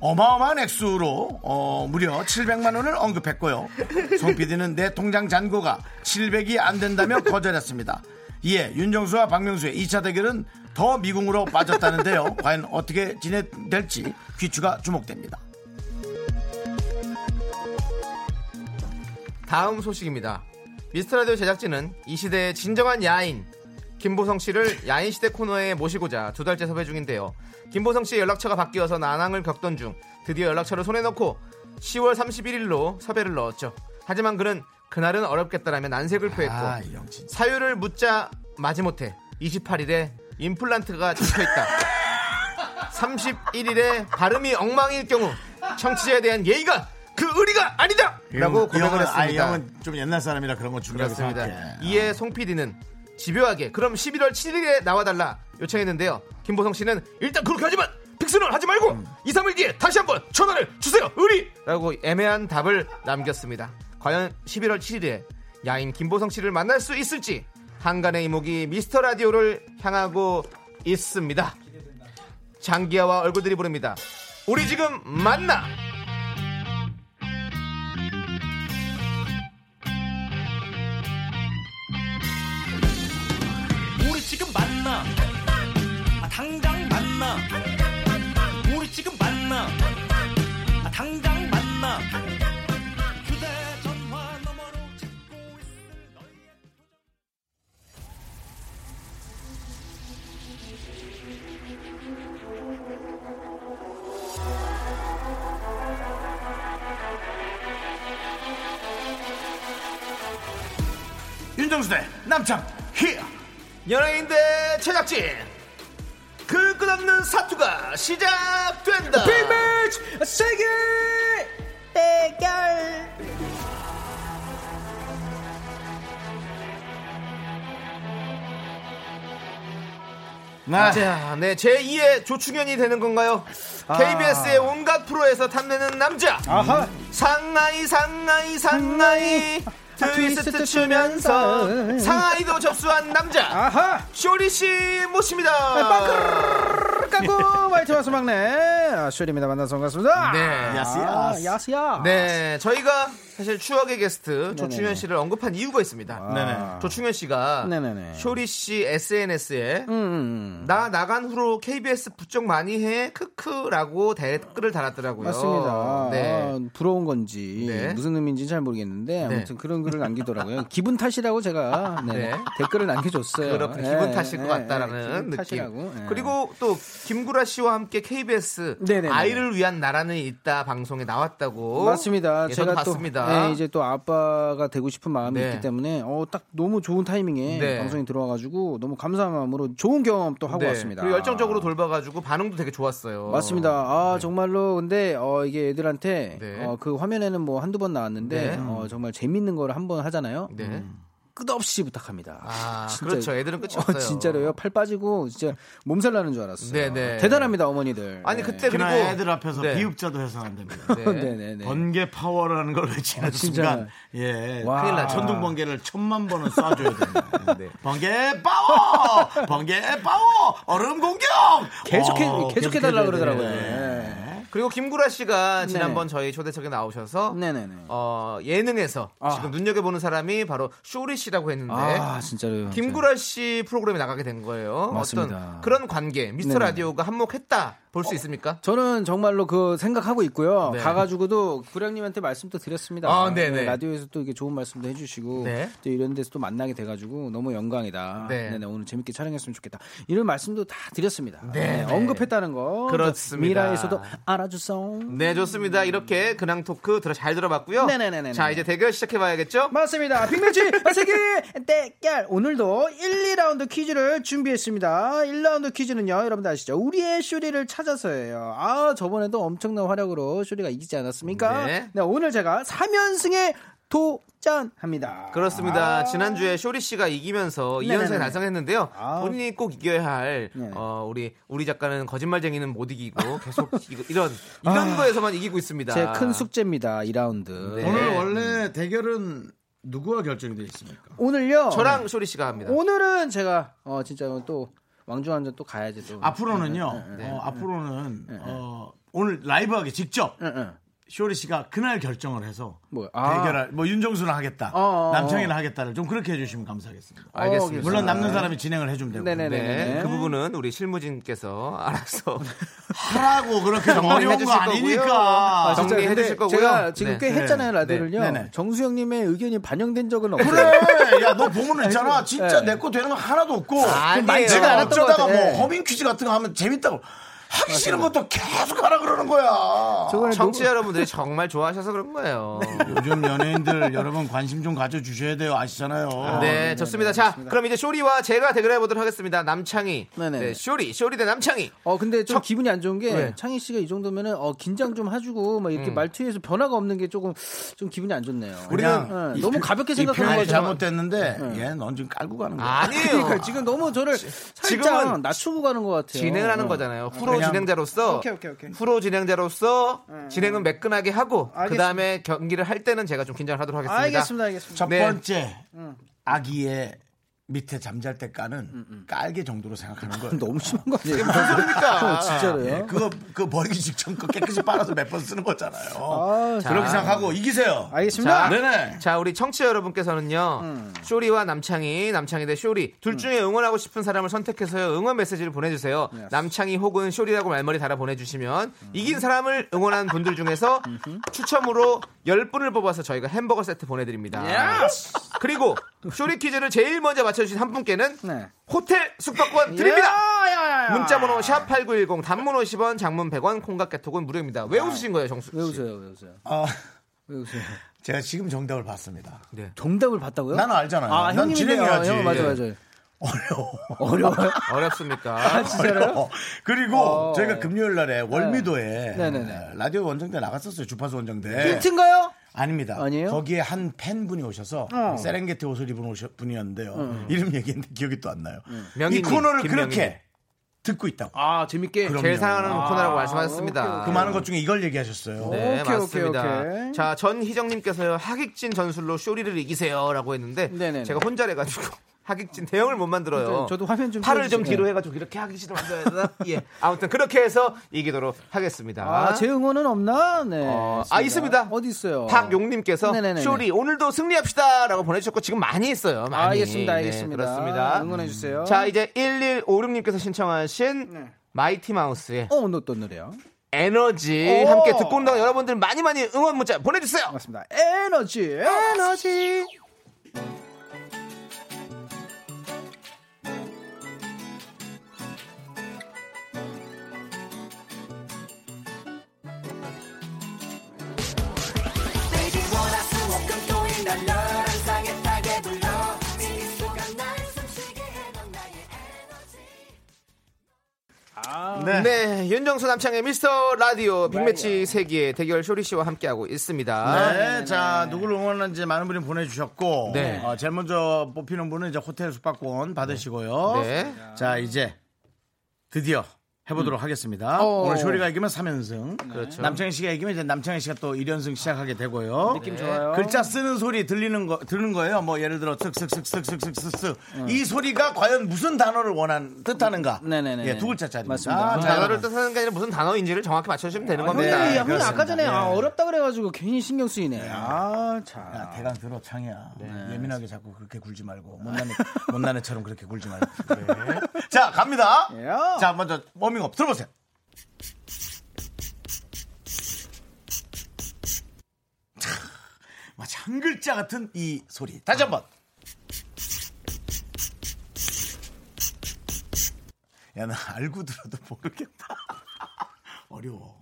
어마어마한 액수로 어, 무려 700만 원을 언급했고요. 송 PD는 내 통장 잔고가 700이 안 된다며 *laughs* 거절했습니다. 이에 윤정수와 박명수의 2차 대결은 더 미궁으로 빠졌다는데요. *laughs* 과연 어떻게 진행될지 귀추가 주목됩니다. 다음 소식입니다. 미스터라디오 제작진은 이 시대의 진정한 야인 김보성 씨를 야인 시대 코너에 모시고자 두 달째 섭외 중인데요. 김보성 씨의 연락처가 바뀌어서 난항을 겪던 중 드디어 연락처를 손에 넣고 10월 31일로 섭외를 넣었죠. 하지만 그는 그날은 어렵겠다라며 난색을 표했고 아. 사유를 묻자 마지못해 28일에 임플란트가 찍혀있다. 31일에 발음이 엉망일 경우 청취자에 대한 예의가 그 의리가 아니다! 라고 고백을 아, 이 했습니다. 형은 좀 옛날 사람이라 그런 거 중요하게. 생각해. 이에 송 PD는 집요하게 그럼 11월 7일에 나와달라 요청했는데요. 김보성 씨는 일단 그렇게 하지만 픽스는 하지 말고 음. 2, 3일 뒤에 다시 한번 전화를 주세요. 의리! 라고 애매한 답을 남겼습니다. 과연 11월 7일에 야인 김보성 씨를 만날 수 있을지 한간의 이목이 미스터 라디오를 향하고 있습니다. 장기하와 얼굴들이 부릅니다. 우리 지금 만나. 만나 아, 당장 만나 휴대전화 너머로 찾고 있을 너의 윤정수 대 남창 히어 연예인 대 제작진. 그 끝없는 사투가 시작된다. 빅매치 세계 대결 네. 자, 네, 제2의 조충현이 되는 건가요? KBS의 온갖 프로에서 탐내는 남자. 아하 상하이, 상하이, 상하이. 트위스트 추면서 상하이도 접수한 남자. 아하 쇼리 씨 모십니다. 까꾸 마이티 마우스 막내 아, 쇼리입니다 만나서 반갑습니다 네. 야스, 아, 야스. 야스야 네, 저희가 사실 추억의 게스트. 조충현 씨를 언급한 이유가 있습니다. 네네. 조충현 씨가 네네네. 쇼리 씨 SNS에 음, 음. 나 나간 후로 KBS 부쩍 많이 해 크크라고 댓글을 달았더라고요. 맞습니다. 네. 아, 부러운 건지 네. 무슨 의미인지 잘 모르겠는데 아무튼 그런 글을 남기더라고요. *laughs* 기분 탓이라고 제가 *laughs* 네, 네. 댓글을 남겨줬어요. 그렇게 예, 기분 탓일 예, 것 같다라는 느낌. 그리고 또 김구라 씨와 함께 KBS. 아이를 위한 나라는 있다 방송에 나왔다고. 맞습니다. 예, 제가 저도 또 봤습니다. 예, 이제 또 아빠가 되고 싶은 마음이 네. 있기 때문에 어, 딱 너무 좋은 타이밍에 네. 방송이 들어와가지고 너무 감사한 마음으로 좋은 경험 또 하고 네. 왔습니다. 그리고 열정적으로 돌봐가지고 반응도 되게 좋았어요. 맞습니다. 아 정말로 근데 어, 이게 애들한테 네. 어, 그 화면에는 뭐 한두 번 나왔는데 네. 어, 정말 재밌는 걸 한 번 하잖아요. 네. 끝없이 부탁합니다. 아, 진짜. 그렇죠. 애들은 끝이 어, 없어요. 진짜로요. 팔 빠지고 진짜 몸살 나는 줄 알았어요. 네네. 대단합니다 어머니들. 아니 네. 그때 그리고 애들 앞에서 네. 비읍자도 해서는 안 됩니다. *laughs* 네. 네네네. 번개 파워라는 걸 외치는 아. 순간 예 와. 큰일 나 천둥 번개를 천만 번은 쏴 줘야 됩니다. *laughs* 네. 번개 파워 번개 파워 얼음 공격 계속해 어, 계속해 달라 계속해줘야 그러더라고요. 돼. 네. 그리고 김구라 씨가 네네. 지난번 저희 초대석에 나오셔서 네네네. 어, 예능에서 아. 지금 눈여겨보는 사람이 바로 쇼리 씨라고 했는데 아 진짜로요. 네. 김구라 씨 프로그램에 나가게 된 거예요. 맞습니다. 어떤 그런 관계 미스터 네네. 라디오가 한몫했다 볼수 있습니까? 저는 정말로 그 생각하고 있고요. 네. 가가지고도 구량님한테 말씀도 드렸습니다. 아, 네네. 네, 라디오에서 또 이게 좋은 말씀도 해주시고 네. 또 이런 데서 또 만나게 돼가지고 너무 영광이다. 네. 네. 오늘 재밌게 촬영했으면 좋겠다. 이런 말씀도 다 드렸습니다. 네. 네, 언급했다는 거. 그렇습니다. 미라에서도 알아주소. 네 좋습니다. 이렇게 근황 토크 들어 잘 들어봤고요. 네네네네네. 자 이제 대결 시작해봐야겠죠? 맞습니다. 빅매치 *laughs* 세계 대결 오늘도 1, 2라운드 퀴즈를 준비했습니다. 1라운드 퀴즈는요, 여러분들 아시죠? 우리의 쇼리를 찾 아서예요. 아 저번에도 엄청난 활약으로 쇼리가 이기지 않았습니까? 네. 오늘 제가 3연승에 도전합니다. 그렇습니다. 아. 지난주에 쇼리 씨가 이기면서 네네네. 2연승 달성했는데요. 아. 본인이 꼭 이겨야 할 네. 어, 우리 우리 작가는 거짓말쟁이는 못 이기고 *laughs* 계속 이거- 이런 이런 거에서만 이기고 있습니다. 아. 제큰 숙제입니다. 2라운드. 네. 오늘 원래 대결은 누구와 결정이 되어 있습니까? 오늘요. 저랑 쇼리 씨가 합니다. 오늘은 제가 어 진짜 또 왕중 한잔 또 가야지 또. 앞으로는요. 네. 어, 앞으로는 어, 오늘 라이브하기 직접. 쇼리 씨가 그날 결정을 해서 뭐요? 아. 대결할 뭐 윤정수는 하겠다, 어, 어, 남창이는 하겠다를 좀 그렇게 해주시면 감사하겠습니다. 알겠습니다. 물론 남는 사람이 진행을 해주면 되고 네네네. 네, 그 부분은 우리 실무진께서 알아서 *laughs* 하라고 그렇게 좀 어려운 거. 아니니까. 아, 정리해 주실 거고요. 제가 지금 네. 꽤 네. 했잖아요 라디오를요. 네. 정수영님의 의견이 반영된 적은 없어요. 그래, 야 너 보면 있잖아. 진짜 네. 내거 되는 거 하나도 없고. 많지가 않았던 것 어쩌다가. 뭐 허밍 퀴즈 같은 거 하면 재밌다고 하기 싫은 것도 계속 하라 그러는 거야. 청취자 여러분들이 정말 좋아하셔서 그런 거예요. *laughs* 요즘 연예인들 여러분 관심 좀 가져주셔야 돼요. 아시잖아요. 네, 좋습니다. 자, 그럼 이제 쇼리와 제가 대결해 보도록 하겠습니다. 남창희. 네네. 네, 쇼리, 쇼리 대 남창희. 어 근데 좀 기분이 안 좋은 게 왜? 창희 씨가 이 정도면은 어 긴장 좀 해주고 막 이렇게 말투에서 변화가 없는 게 조금 좀 기분이 안 좋네요. 우리는 네, 너무 가볍게 이 생각하는 거죠. 잘못됐는데 얘넌 지금 깔고 가는 거야. 아니에요. 그러니까 지금 너무 저를 살짝 지금은 낮추고 가는 것 같아요. 진행을 하는 어. 거잖아요. 프로 그냥- 진행자로서 오케이, 오케이, 오케이. 프로 진행자로서 진행은 매끈하게 하고 알겠습니다. 그 다음에 경기를 할 때는 제가 좀 긴장을 하도록 하겠습니다. 알겠습니다, 알겠습니다. 첫 네. 번째 아기의 밑에 잠잘 때 까는 깔개 정도로 생각하는 거예요. 너무 심한 거 아니에요? 무슨 소리입니까? 어, *laughs* 진짜로요? 예, 그거 그 버리기 직전 거 깨끗이 빨아서 몇 번 쓰는 거잖아요. 아, 그렇게 생각하고 이기세요. 알겠습니다. 네네. 자, 우리 청취자 여러분께서는요, 음. 쇼리와 남창희, 남창희 대 쇼리, 둘 중에 응원하고 싶은 사람을 선택해서 응원 메시지를 보내주세요. 남창희 혹은 쇼리라고 말머리 달아 보내주시면, 음. 이긴 사람을 응원한 분들 중에서 *laughs* 추첨으로 10분을 뽑아서 저희가 햄버거 세트 보내드립니다. 그리고 쇼리 퀴즈를 제일 먼저 맞춰주신 한 분께는 네. 호텔 숙박권 드립니다! 문자번호 샵 8910 단문 50원 장문 100원 콩깍개톡은 무료입니다. 왜 웃으신 거예요 정수 씨? 왜 웃어요? 왜 웃어요? 아, 왜 웃어요? 제가 지금 정답을 봤습니다. 네. 정답을 봤다고요? 나는 알잖아요. 아, 난. 진행해야지. 형, 맞아, 맞아. 어려워. 어려워요? *laughs* 어렵습니까? 어려워. 그리고 어. 저희가 금요일 날에 월미도에 네네네. 라디오 원정대 나갔었어요. 주파수 원정대. 힌트인가요? 아닙니다. 아니에요? 거기에 한 팬분이 오셔서 어. 세렝게티 옷을 입은 오셔- 분이었는데요. 이름 얘기했는데 기억이 또 안 나요. 이 명희님, 코너를 김명희. 그렇게 듣고 있다고. 아, 재밌게. 그럼요. 제일 사랑하는 아, 코너라고 말씀하셨습니다. 오케이, 그 많은 것 중에 이걸 얘기하셨어요. 네, 오케이, 맞습니다. 오케이, 오케이. 자, 전희정님께서요, 하객진 전술로 쇼리를 이기세요라고 했는데, 네네네. 제가 혼자래가지고, 하객진 대형을 못 만들어요. 저도 화면 좀 팔을 좀. 뒤로 해가지고 이렇게 하객진을 만들어야 되나? 예. 아무튼 그렇게 해서 이기도록 하겠습니다. 아, 제 응원은 없나? 네. 어, 아, 있습니다. 어디 있어요? 박용님께서 네네네네. 쇼리 오늘도 승리합시다라고 보내주셨고 지금 많이 있어요. 많이. 아, 알겠습니다, 네, 알겠습니다. 그렇습니다. 응원해 주세요. 자 이제 1156님께서 신청하신 네. 마이티 마우스의 어, 너또 노래요? 에너지 오. 함께 듣고 온다는 여러분들 많이 많이 응원 문자 보내주세요. 맞습니다. 에너지. 에너지. 네. 네, 윤정수 남창의 미스터 라디오 빅매치 세기의 대결 쇼리 씨와 함께하고 있습니다. 네, 자 누구를 응원하는지 많은 분이 보내주셨고, 네. 어, 제일 먼저 뽑히는 분은 이제 호텔 숙박권 받으시고요. 네. 자 이제 드디어 해보도록 하겠습니다. 어. 오늘 쇼리가 이기면 3연승, 그렇죠. 남창희 씨가 이기면 이제 남창희 씨가 또 1연승 시작하게 되고요. 느낌 좋아요. 글자 쓰는 소리 들리는 거 들는 거예요. 뭐 예를 들어 쓱쓱쓱쓱쓱쓱쓱 이 소리가 과연 무슨 단어를 원한 뜻하는가? 네네네. 예, 두 글자짜리입니다. 맞습니다. 자, 단어를 뜻하는 게 아니라 무슨 단어인지를 정확히 맞춰주시면 되는 겁니다. 형이, 형이 그렇습니다. 아까 전에 아, 예. 어렵다 그래가지고 괜히 신경 쓰이네. 아, 참. 야, 대강 들어 창이야. 예민하게 자꾸 그렇게 굴지 말고 *laughs* 못난애 못난애처럼 그렇게 굴지 말고. 네. 자 갑니다. 예. 자 먼저 워밍업 들어보세요. 차, 마치 한 글자 같은 이 소리. 다시 한번. 야, 나 알고 들어도 모르겠다. *laughs* 어려워.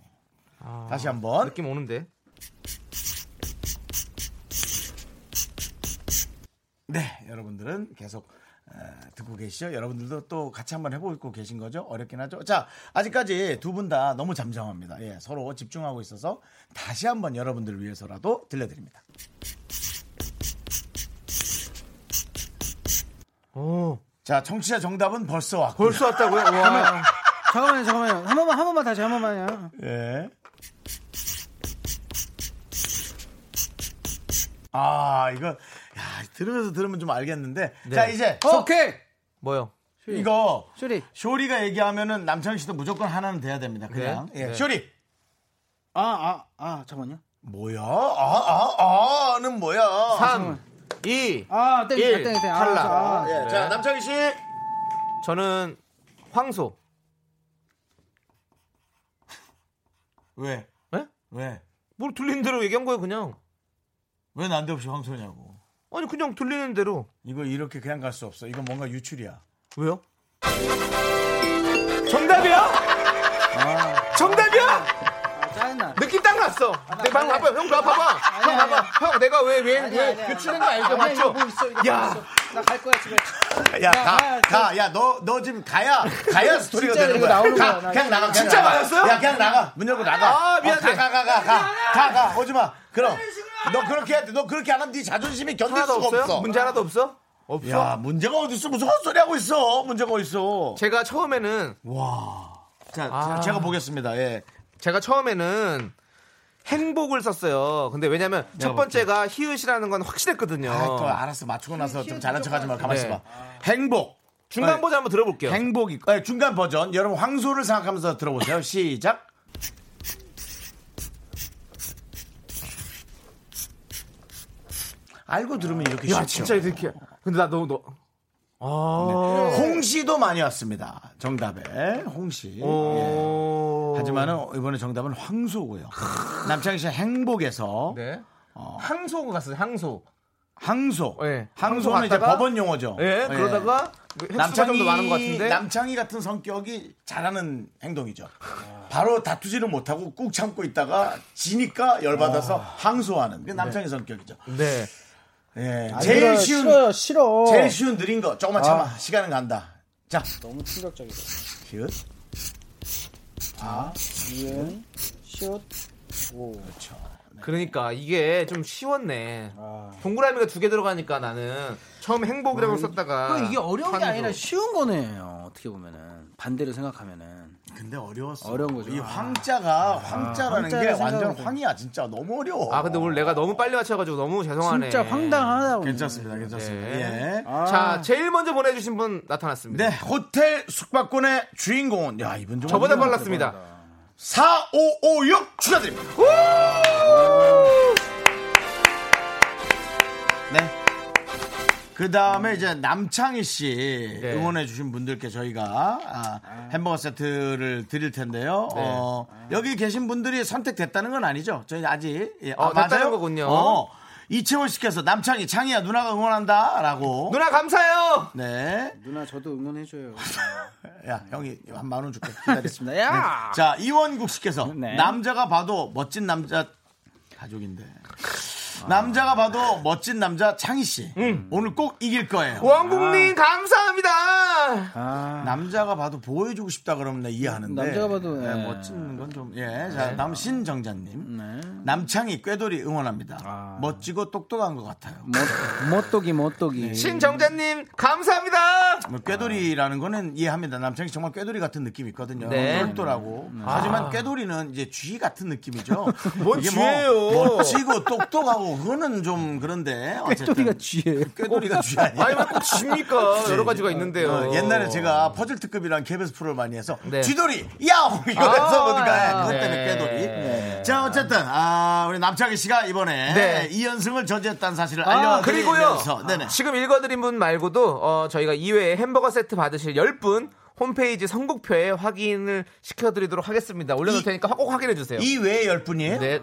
다시 한번. 느낌 오는데. 네, 여러분들은 계속 어, 듣고 계시죠? 여러분들도 또 같이 한번 해보고 계신 거죠? 어렵긴 하죠. 자, 아직까지 두 분 다 너무 잠잠합니다. 예, 서로 집중하고 있어서 다시 한번 여러분들을 위해서라도 들려드립니다. 오, 자, 청취자 정답은 벌써 왔고. 벌써 왔다고요? *laughs* 와. 잠깐만요, 잠깐만요. 한 번만, 한 번만 다시 한 번만요. 예. 아, 이거 야, 들으면서 들으면 좀 알겠는데. 자, 이제 어, 오케이. 뭐요? 이거 쇼리. 쇼리가 얘기하면은 남창희 씨도 무조건 하나는 돼야 됩니다. 그냥. 네. 예. 네. 쇼리. 아, 아, 아, 잠깐만요. 뭐야? 아, 아, 아는 뭐야? 3, 2, 아, 땡, 일, 땡, 땡. 아, 탈락. 아, 예, 자, 남창희 씨. 저는 황소. 왜? 네? 왜? 뭘 들리는 대로 얘기한 거예요, 그냥. 왜 난데없이 황소냐고. 아니, 그냥 들리는 대로. 이거 이렇게 그냥 갈 수 없어. 이건 뭔가 유출이야. 왜요? 정답이야? 정답이야? 아, 짜증나. 느낌 딱 났어. 내 방금 봐봐. 형 봐봐. 형 아니야, 봐봐. 형 내가 왜, 왜, 아니야, 왜, 아니야. 그 치는 거 알죠? 아니야, 맞죠? 이거 뭐 있어, 이거 야. 뭐 있어. 나 갈 거야, 집에. *laughs* 야, 가, 아, 가, 야, 너, 너 지금 가야, 가야 스토리가 진짜 되는 이거 거야. 나오는 가, 거야, 나 그냥 나가, 그냥 진짜 나가. 맞았어요? 야, 그냥 나가. 문 열고 나가. 아, 미안해. 어, 가, 가, 가, 가, 가, 가, 가. 오지 마. 그럼. 너 그렇게 해야 돼. 너 그렇게 안 하면 네 자존심이 견딜 하나도 수가 없어요? 없어. 문제 하나도 없어? 없어? 야, 문제가 어딨어? 무슨 헛소리 하고 있어? 문제가 어딨어? 제가 처음에는 자, 아. 제가 보겠습니다. 예. 제가 처음에는 행복을 썼어요. 근데 왜냐면 첫 번째가 히읗이라는 건 확실했거든요. 아, 또 알았어. 맞추고 나서 좀 잘난 척 하지 마. 가만 네. 있어 봐. 행복. 중간 네. 버전 한번 들어볼게요. 행복이 아니, 중간 버전 여러분 황소를 생각하면서 들어보세요. 시작. 알고 들으면 이렇게 야, 쉽죠. 진짜 이렇게. 근데 나 너무 너. 아. 홍씨도 많이 왔습니다. 정답에 홍씨. 오. 예. 하지만은 이번에 정답은 황소고요. 남창희 씨 행복에서 네. 어, 항소 갔어요. 항소. 항소. 예. 항소는 이제 법원 용어죠. 예. 그러다가 횟수가 좀더 많은 것 같은데. 남창희 같은 성격이 잘하는 행동이죠. 바로 다투지를 못하고 꾹 참고 있다가 지니까 열받아서 항소하는 그 남창희 성격이죠. 네. 예. 아니, 제일 쉬운 싫어요, 싫어. 제일 쉬운 느린 거 조금만 참아 시간은 간다. 자, 너무 충격적이다. 시읒. 아, 이은, 슛, 오. 그렇죠. 그러니까 이게 좀 쉬웠네. 아. 동그라미가 두 개 들어가니까 나는 처음 행복이라고 썼다가 그 이게 어려운 게. 아니라 쉬운 거네요. 어떻게 보면은 반대로 생각하면은 근데 어려웠어. 어려운 거죠. 이 아. 황자가 황자라는 황자를 게 완전 생각하고. 황이야. 진짜 너무 어려워. 아 근데 오늘 내가 너무 빨리 맞춰가지고 너무 죄송하네. 진짜 황당하다고. 괜찮습니다. 괜찮습니다. 네. 예. 아. 자 제일 먼저 보내주신 분 나타났습니다. 네, 호텔 숙박권의 주인공은 야 이분 좀 저보다. 빨랐습니다. 4556 축하드립니다. 네. 그 다음에 이제 남창희 씨 네. 응원해주신 분들께 저희가 아, 햄버거 세트를 드릴 텐데요. 네. 어, 여기 계신 분들이 선택됐다는 건 아니죠. 저희 아직 예, 어, 됐다는 거군요. 어, 이채원 씨께서 남창희 창희야 누나가 응원한다라고. 누나 감사해요. 네. 누나 저도 응원해줘요. *laughs* 야 형이 한 만 원 줄게. 기다려. 알겠습니다. 야! 자 이원국 씨께서 네. 남자가 봐도 멋진 남자 가족인데 남자가 봐도 멋진 남자 창희 씨 오늘 꼭 이길 거예요. 왕국님 감사합니다. 아, 남자가 봐도 보여주고 싶다 그러면 나 이해하는데 남자가 봐도, 네, 예. 멋진 건 좀 예. 자 다음 신정자님 네. 남창희 꾀돌이 응원합니다. 아. 멋지고 똑똑한 것 같아요. 못, 못독이 못독이. 신정자님 감사합니다. 뭐 꾀돌이라는 거는 이해합니다. 남창희 정말 꾀돌이 같은 느낌이 있거든요. 네. 똘똘하고. 하지만 꾀돌이는 이제 쥐 같은 느낌이죠. *laughs* 뭔 이게 쥐예요? 뭐 멋지고 똑똑하고 그거는 좀 그런데 어쨌든 꾀돌이가 쥐예요. 꾀돌이가 쥐 아니에요. 아니 왜꼭 집니까? 여러 가지가 있는데요. 어, 옛날에 제가 퍼즐 특급이라는 KBS 프로를 많이 해서 네. 쥐돌이 야호 이거 해서 아, 보니까 그것 때문에 네. 꾀돌이. 자 어쨌든 아 우리 남창희 씨가 이번에 네. 2연승을 저지했다는 사실을 아, 알려드리면서 그리고요. 지금 읽어드린 분 말고도 어, 저희가 이외에 햄버거 세트 받으실 10분 홈페이지 선곡표에 확인을 시켜드리도록 하겠습니다. 올려놓을 이- 테니까 꼭 확인해 주세요. 이 외에 10분이에요? 네.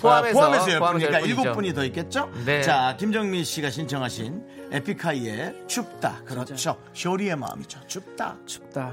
포함해서, 포함해서, 포함해서 10분이니까 포함해서 7 10분이죠. 분이 더 있겠죠? 네. 자, 김정민 씨가 신청하신 에픽하이의 춥다. 그렇죠. 쇼리의 마음이죠. 춥다. 춥다.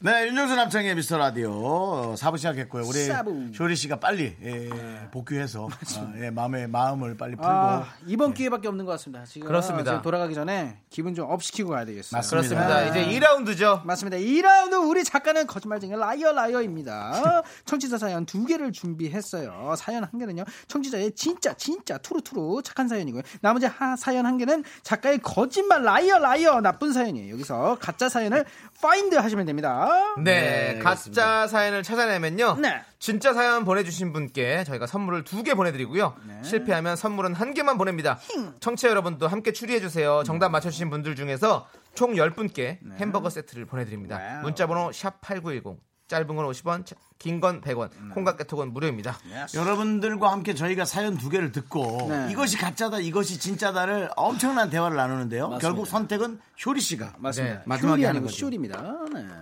네, 윤정수 남창의 미스터 라디오 4부 시작했고요. 우리 사부. 쇼리 씨가 빨리 예, 복귀해서 *laughs* 아, 예, 마음의 마음을 빨리 풀고 아, 이번 기회밖에 없는 것 같습니다. 지금 그렇습니다. 지금 돌아가기 전에 기분 좀 up 시키고 가야 되겠어요. 맞습니다. 그렇습니다. 이제 2라운드죠. 맞습니다. 2라운드 우리 작가는 거짓말쟁이 liar liar입니다. *laughs* 청취자 사연 두 개를 준비했어요. 사연 한 개는요. 청취자의 진짜 진짜 true true 착한 사연이고요. 나머지 하, 사연 한 개는 작가의 거짓말 liar liar 나쁜 사연이에요. 여기서 가짜 사연을 find 하시면 됩니다. 네, 네, 가짜 사연을 찾아내면요. 네. 진짜 사연 보내주신 분께 저희가 선물을 두 개 보내드리고요. 실패하면 선물은 한 개만 보냅니다. 청취자 여러분도 함께 추리해주세요. 정답 맞춰주신 분들 중에서 총 10분께 햄버거 세트를 보내드립니다. wow. 문자번호 샵8910. 짧은 건 50원, 긴 건 100원, 콩과 깨톡은 무료입니다. 여러분들과 함께 저희가 사연 두 개를 듣고 네. 이것이 가짜다 이것이 진짜다를 엄청난 대화를 나누는데요. 결국 선택은 효리 씨가 맞습니다. 네. 마지막에 효리 하는 아니고 거죠. 쇼리입니다.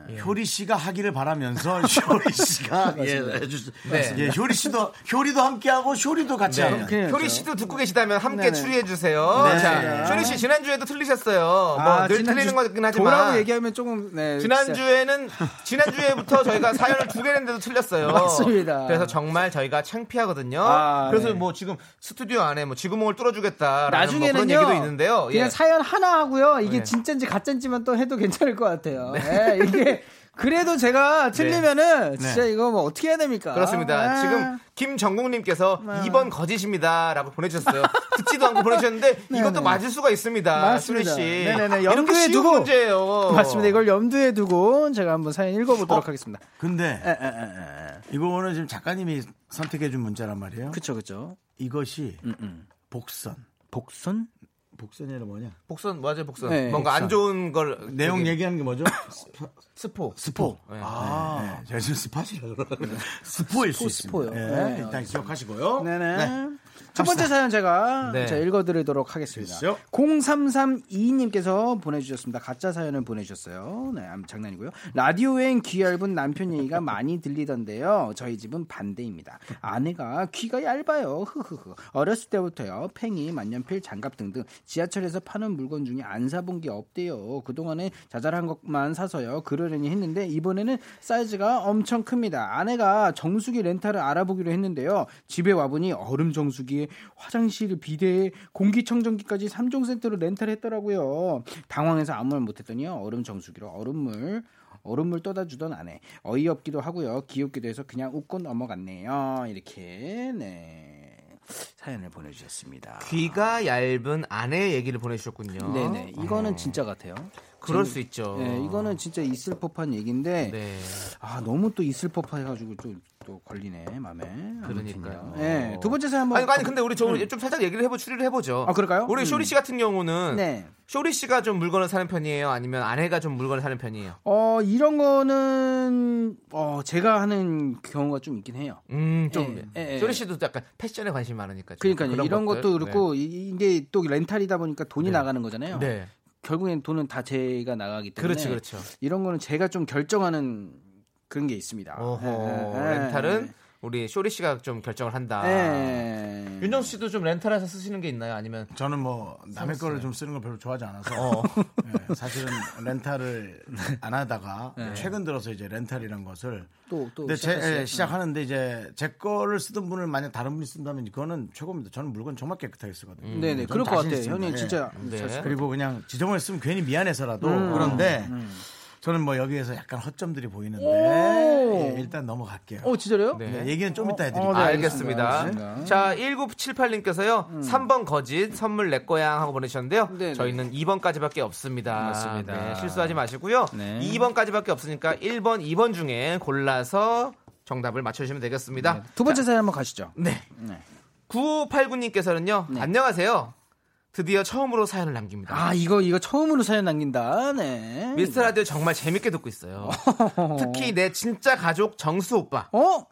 네. 효리 씨가 하기를 바라면서 *laughs* 효리 씨가 예, 해주 네. 예, 효리 씨도 효리도 함께하고 효리도 같이 네. 하는. 그래야죠. 효리 씨도 듣고 계시다면 함께. 추리해 주세요. 네. 자, 효리 씨 지난주에도 틀리셨어요. 뭐늘 틀리는 거긴 하지만 얘기하면 조금 네, 지난주에는 지난주에부터 저희가 사연을 두개 냈는데도 틀렸어요. 맞습니다. 그래서 정말 저희가 창피하거든요. 아, 그래서 네. 뭐 지금 스튜디오 안에 뭐 지구멍을 뚫어주겠다. 나중에는요. 뭐 그런 얘기도 있는데요. 그냥 예. 사연 하나 하고요. 이게 네. 진짜인지 가짜인지만 또 해도 괜찮을 것 같아요. 네, 이게 *laughs* 그래도 제가 틀리면은 진짜 이거 뭐 어떻게 해야 됩니까? 그렇습니다. 아. 지금 김정국님께서 2번 거짓입니다라고 보내주셨어요. 듣지도 않고 보내주셨는데 *laughs* 이것도 맞을 수가 있습니다. 맞습니다. 수리 씨. 네네네. 이렇게 염두에 두고. 문제예요. 맞습니다. 이걸 염두에 두고 제가 한번 사연 읽어보도록 어? 하겠습니다. 근데 에, 에, 에, 에. 이거는 지금 작가님이 선택해준 문자란 말이에요. 그쵸 그쵸. 이것이 음, 음. 복선. 복선? 복선이 아니라 뭐냐? 복선 맞아요, 복선. 네, 뭔가 복선. 안 좋은 걸 내용 저기 얘기하는 게 뭐죠? 스포. 스포. 네. 아, 네. 제가 지금 spot이라고 그러거든요. 스포일 수 스포요. 있습니다. 네. 네, 일단 기억하시고요. 네네. 네. 첫 번째 사연 제가 네. 자, 읽어드리도록 하겠습니다. 됐죠? 0332님께서 보내주셨습니다. 가짜 사연을 보내주셨어요. 네, 장난이고요. 라디오엔 귀 얇은 남편 얘기가 많이 들리던데요. 저희 집은 반대입니다. 아내가 귀가 얇아요. 흐흐흐. 어렸을 때부터요. 팽이, 만년필, 장갑 등등 지하철에서 파는 물건 중에 안 사본 게 없대요. 그동안에 자잘한 것만 사서요. 그러려니 했는데 이번에는 사이즈가 엄청 큽니다. 아내가 정수기 렌탈을 알아보기로 했는데요. 집에 와보니 얼음 정수기 에 화장실 비데에 공기청정기까지 3종 세트로 렌탈했더라고요. 당황해서 아무 말 못했더니요. 얼음 정수기로 얼음물 얼음물 떠다 주던 아내 어이없기도 하고요 귀엽기도 해서 그냥 웃고 넘어갔네요 이렇게 네 사연을 보내주셨습니다 귀가 얇은 아내 얘기를 보내주셨군요. 네네 이거는 진짜 같아요 그럴 진- 수 있죠. 네, 이거는 진짜 있을 법한 얘기인데 네. 아 너무 또 있을 법해가지고 또, 또 걸리네 마음에 그러니까요. 네, 두 번째 사연 한번 아니, 아니 근데 우리 좀, 좀 살짝 얘기를 해보 추리를 해보죠. 아, 그럴까요? 우리 음. 쇼리 씨 같은 경우는 네. 쇼리 씨가 좀 물건을 사는 편이에요, 아니면 아내가 좀 물건을 사는 편이에요? 어 이런 거는 어 제가 하는 경우가 좀 있긴 해요 음, 좀 예, 예, 쇼리 예. 씨도 약간 패션에 관심이 많으니까. 좀 그러니까요 이런 것들. 것도 그렇고 이- 이게 또 렌탈이다 보니까 돈이 네. 나가는 거잖아요 네. 네. 결국엔 돈은 다 제가 나가기 때문에 그렇지, 그렇죠. 이런 거는 제가 좀 결정하는 그런 게 있습니다. 어허, 예, 예, 렌탈은 우리 쇼리 씨가 좀 결정을 한다. 예. 윤정수 씨도 좀 렌탈해서 쓰시는 게 있나요? 아니면 저는 뭐 남의 거를 좀 쓰는 걸 별로 좋아하지 않아서 어. 예, 사실은 렌탈을 안 하다가 네. 최근 들어서 이제 렌탈이란 것을 또, 또 근데 제, 시작했어요. 예, 시작하는데 이제 제 거를 쓰던 분을 만약 다른 분이 쓴다면 그거는 최고입니다. 저는 물건 정말 깨끗하게 쓰거든요. 음. 네네 그럴 것 같아요. 있습니다. 형님 예. 진짜 네. 그리고 그냥 지저분했으면 괜히 미안해서라도 음. 그런데 저는 뭐 여기에서 약간 허점들이 보이는데 오. 예, 일단 넘어갈게요. 어 진짜요? 네. 네, 얘기는 좀 이따 어, 해드릴게요. 네, 알겠습니다. 알겠습니다. 자, 1978님께서요. 3번 거짓 선물 내 거야 하고 보내주셨는데요. 네, 네. 저희는 2번까지밖에 없습니다. 맞습니다. 네, 실수하지 마시고요. 네. 2번까지밖에 없으니까 1번, 2번 중에 골라서 정답을 맞춰주시면 되겠습니다. 두 번째 사연 한번 가시죠. 네. 네. 9589님께서는요. 안녕하세요. 드디어 처음으로 사연을 남깁니다. 아 이거 이거 처음으로 사연 남긴다. 네. 미스터 라디오 정말 재밌게 듣고 있어요. *laughs* 특히 내 진짜 가족 정수 오빠. 어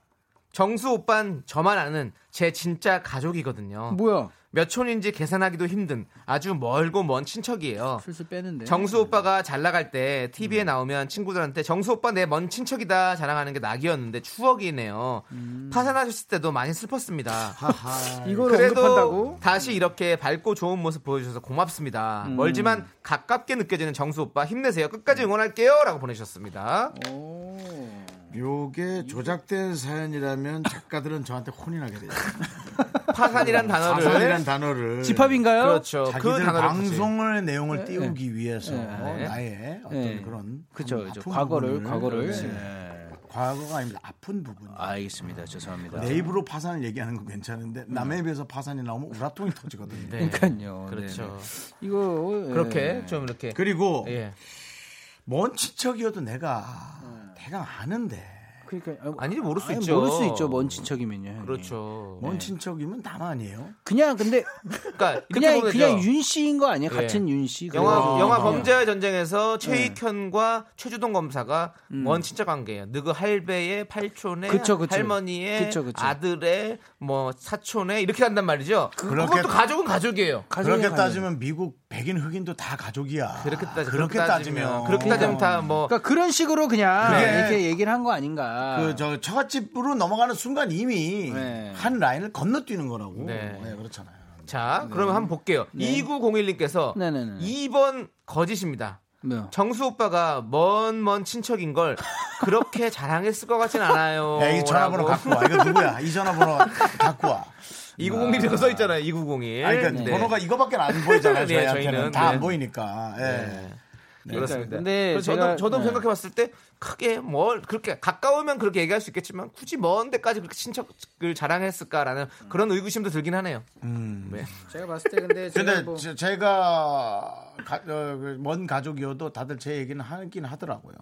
정수 오빤 저만 아는 제 진짜 가족이거든요. 뭐야? 몇 촌인지 계산하기도 힘든 아주 멀고 먼 친척이에요. 슬슬 빼는데. 정수 오빠가 잘 나갈 때 TV에 음. 나오면 친구들한테 정수 오빠 내 먼 친척이다 자랑하는 게 낙이었는데 추억이네요. 음. 파산하셨을 때도 많이 슬펐습니다. *laughs* 이걸 그래도 언급한다고? 다시 이렇게 밝고 좋은 모습 보여주셔서 고맙습니다. 음. 멀지만 가깝게 느껴지는 정수 오빠 힘내세요. 끝까지 응원할게요.라고 보내셨습니다. 오. 요게 조작된 사연이라면 작가들은 저한테 혼이 나게 되죠. *laughs* 파산이란 단어를 사산이란 단어를 집합인가요? 그렇죠. 그 단어를 방송의 내용을 네. 띄우기 위해서 네. 나의 어떤 네. 그런 그쵸, 아픈 그쵸. 과거를, 부분을, 과거를. 네. 네. 과거가 아닙니다. 아픈 부분. 알겠습니다. 죄송합니다. 내 입으로 파산을 얘기하는 건 괜찮은데 남의 입에서 파산이 나오면 우라통이 터지거든요. 네. 그러니까요. 그렇죠. 이거 예. 그렇게 좀 이렇게 그리고 예. 먼 친척이어도 내가 네. 대강 아는데 그러니까 아, 아니 모를 수 아니, 있죠. 모를 수 있죠. 먼 친척이면요. 형님. 그렇죠. 먼 친척이면 남 아니에요? 그냥 근데 그러니까 그냥 보면 그냥. 윤 씨인 거 아니에요? 예. 같은 윤 씨. 영화 그거. 영화 어. 범죄의 전쟁에서 최익현과 최주동 검사가 음. 원 친척 관계예요. 느그 할배의 팔촌의 그쵸, 그쵸. 할머니의 그쵸, 그쵸. 아들의 뭐 사촌의 이렇게 한단 말이죠. 그, 그렇게- 것도 가족은 가족이에요. 가족이 그렇게. 따지면 미국 백인 흑인도 다 가족이야. 그렇게 따지 그렇게 따지면 그렇게 따지면 다뭐 그러니까 그런 식으로 그냥 그게- 이렇게 얘기를 한 거 아닌가. 그 저 처갓집으로 넘어가는 순간 이미 네. 한 라인을 건너뛰는 거라고. 네. 네, 그렇잖아요. 자, 그러면 한번 볼게요. 2901님께서 네. 네네네. 2번 거짓입니다. 뭐요? 정수 오빠가 먼 먼 친척인 걸 그렇게 *laughs* 자랑했을 것 같진 않아요. 야, 이 전화번호 갖고 와. 이거 누구야? 이 전화번호 갖고 와. 2901이라고 써 있잖아요. 2901. 아니, 그러니까 네. 번호가 이거밖에 안 보이잖아요. *laughs* 네, 저희한테는 저희는. 다안 네. 보이니까. 예. 네. 그렇습니다. 근데 그래서 제가- 저도 저도 네. 생각해 봤을 때 크게 뭘 그렇게 가까우면 그렇게 얘기할 수 있겠지만 굳이 먼 데까지 그렇게 친척을 자랑했을까라는 그런 의구심도 들긴 하네요. 음. 네. 제가 봤을 때 근데 제가 근데 뭐 제- 제가 가- 어, 그먼 가족이어도 다들 제 얘기는 하긴 하더라고요.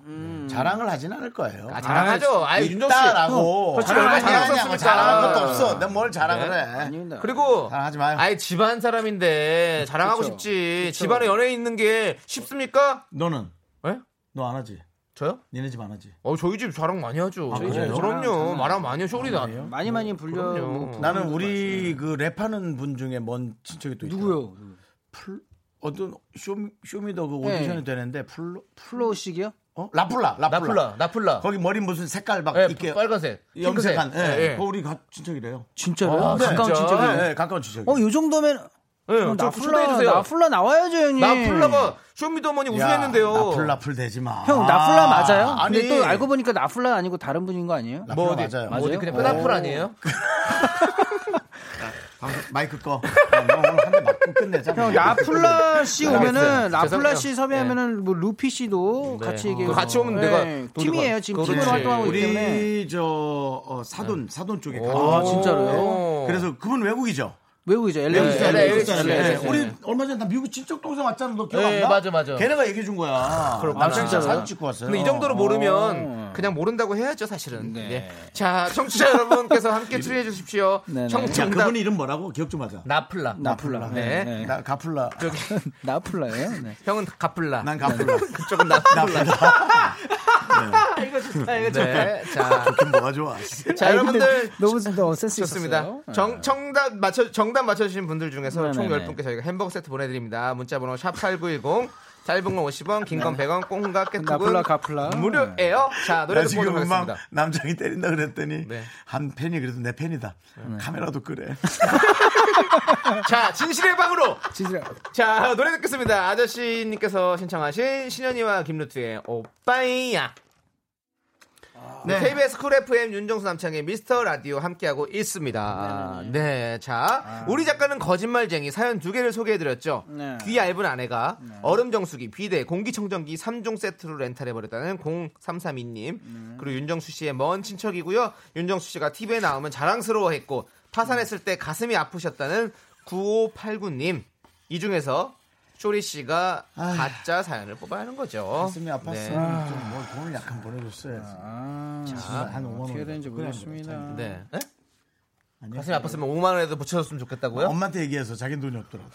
자랑을 하진 않을 거예요. 아, 자랑하죠. 아, 윤정 씨. 있다라고. 그렇지, 자랑? 뭐 자랑한 것도 없어. 내가 뭘 자랑을 네. 해. 아닙니다. 그리고 자랑하지 마요. 아예 집안 사람인데 자랑하고 그쵸. 싶지. 집안에 연예인 있는 게 쉽습니까? 너는 예? 너 안 하지? 저요? 니네 집 안 하지? 어 저희 집 자랑 많이 하죠. 아, 그래요? 그럼요. 자랑 말하면 많이 하죠. 쇼리다. 많이 많이 불려. 뭐 나는 우리 그 랩하는 분 중에 먼 친척이 또 있어요. 누구요? 풀 어떤 쇼 쇼미더 그 네. 오디션이 되는데 풀로 플로우식이요? 어? 라플라 라플라. 나플라, 나플라. 거기 머리 무슨 색깔 막 예, 이렇게 빨간색, 염색한. 예. 핑크색. 예, 예. 그거 우리 가, 친척이래요. 진짜로요? 아, 가까운 진짜? 친척이. 예, 예, 가까운 친척. 어, 요 정도면 예, 그럼 저 나플라. 나플라 나와야죠, 형님. 나플라가 쇼미더머니 우승했는데요. 나플 나플 되지 마. 형 나플라 맞아요? 아니 근데 또 알고 보니까 나플라 아니고 다른 분인 거 아니에요? 나플라 뭐 어디 맞아요. 뭐 어디 맞아요? 그냥 뼈나플 아니에요? *laughs* *laughs* 방송- 마이크 꺼. 야, 너 오늘 한 대 맞고 끝내자. 형 나플라 씨 오면은 알겠어요. 나플라 죄송해요. 씨 섭외하면은 뭐 루피 씨도 네. 같이 얘기해. 그 같이 오면 내가 돈이 팀이에요. 가- 지금. 팀으로 활동하고 있기 때문에. 우리 저 어, 사돈 사돈 쪽에 오. 가까워요. 아, 진짜로요? 그래서 그분 외국이죠. 외국이죠. 네, LA. LA. LA. LA. 네. 우리 얼마 전에 나 미국 친척 동생 왔잖아. 너 기억 안 네, 나? 맞아, 맞아. 걔네가 얘기해 준 거야. 그렇구나. 남창희 씨 사진 찍고 왔어요. 근데 이 정도로 모르면 그냥 모른다고 해야죠, 사실은. 네. 예. 자, 청취자 여러분께서 함께 추리해 주십시오. 네, 네. 자, 정답 그분 이름 뭐라고? 기억 좀 하자. 나플라. 나플라. 네. 네. 나 가플라. 저기 *laughs* 나플라예요. 네. 형은 가플라. 난 가플라. *laughs* 그쪽은 나플라. *laughs* 이거 좋다. 이거 네. 자, 좋긴 뭐가 좋아. 자, 여러분들 너무 너무 센스 좋습니다. 네. 정, 정답 맞춰 정답 맞춰 주신 분들 중에서 총 네네네. 10분께 저희가 햄버거 세트 보내 드립니다. 문자 번호 샵8910 짧은 건 50원, 긴 건 100원, 꽁과 깨톡은 가플라. 무료예요. 자, 나 노래 듣고 오도록 하겠습니다. 남창이 때린다 그랬더니 네. 한 팬이 그래도 내 팬이다. 카메라도 그래. *laughs* 자, 진실의 방으로 진짜 자, 노래 듣겠습니다. 아저씨님께서 신청하신 신현이와 김루트의 오빠이야. 네. KBS 쿨 FM 윤정수 남창의 미스터 라디오 함께하고 있습니다. 네. 자, 우리 작가는 거짓말쟁이 사연 두 개를 소개해드렸죠. 네. 귀 얇은 아내가 얼음 정수기, 비데, 공기청정기 3종 세트로 렌탈해버렸다는 0332님. 그리고 윤정수 씨의 먼 친척이고요. 윤정수 씨가 TV에 나오면 자랑스러워했고 파산했을 때 가슴이 아프셨다는 9589님. 이 중에서 쇼리 씨가 가짜 사연을 뽑아야 하는 거죠. 가슴이 아팠으면 네. 좀뭘 돈을 약간 보내줬어야지. 아, 한 5만 원. 어떻게 되는지 모르겠습니다. 네. 네? 아니야. 가슴이 아팠으면 5만 원에도 붙여줬으면 좋겠다고요? 엄마한테 얘기해서 자기 돈이 없더라고.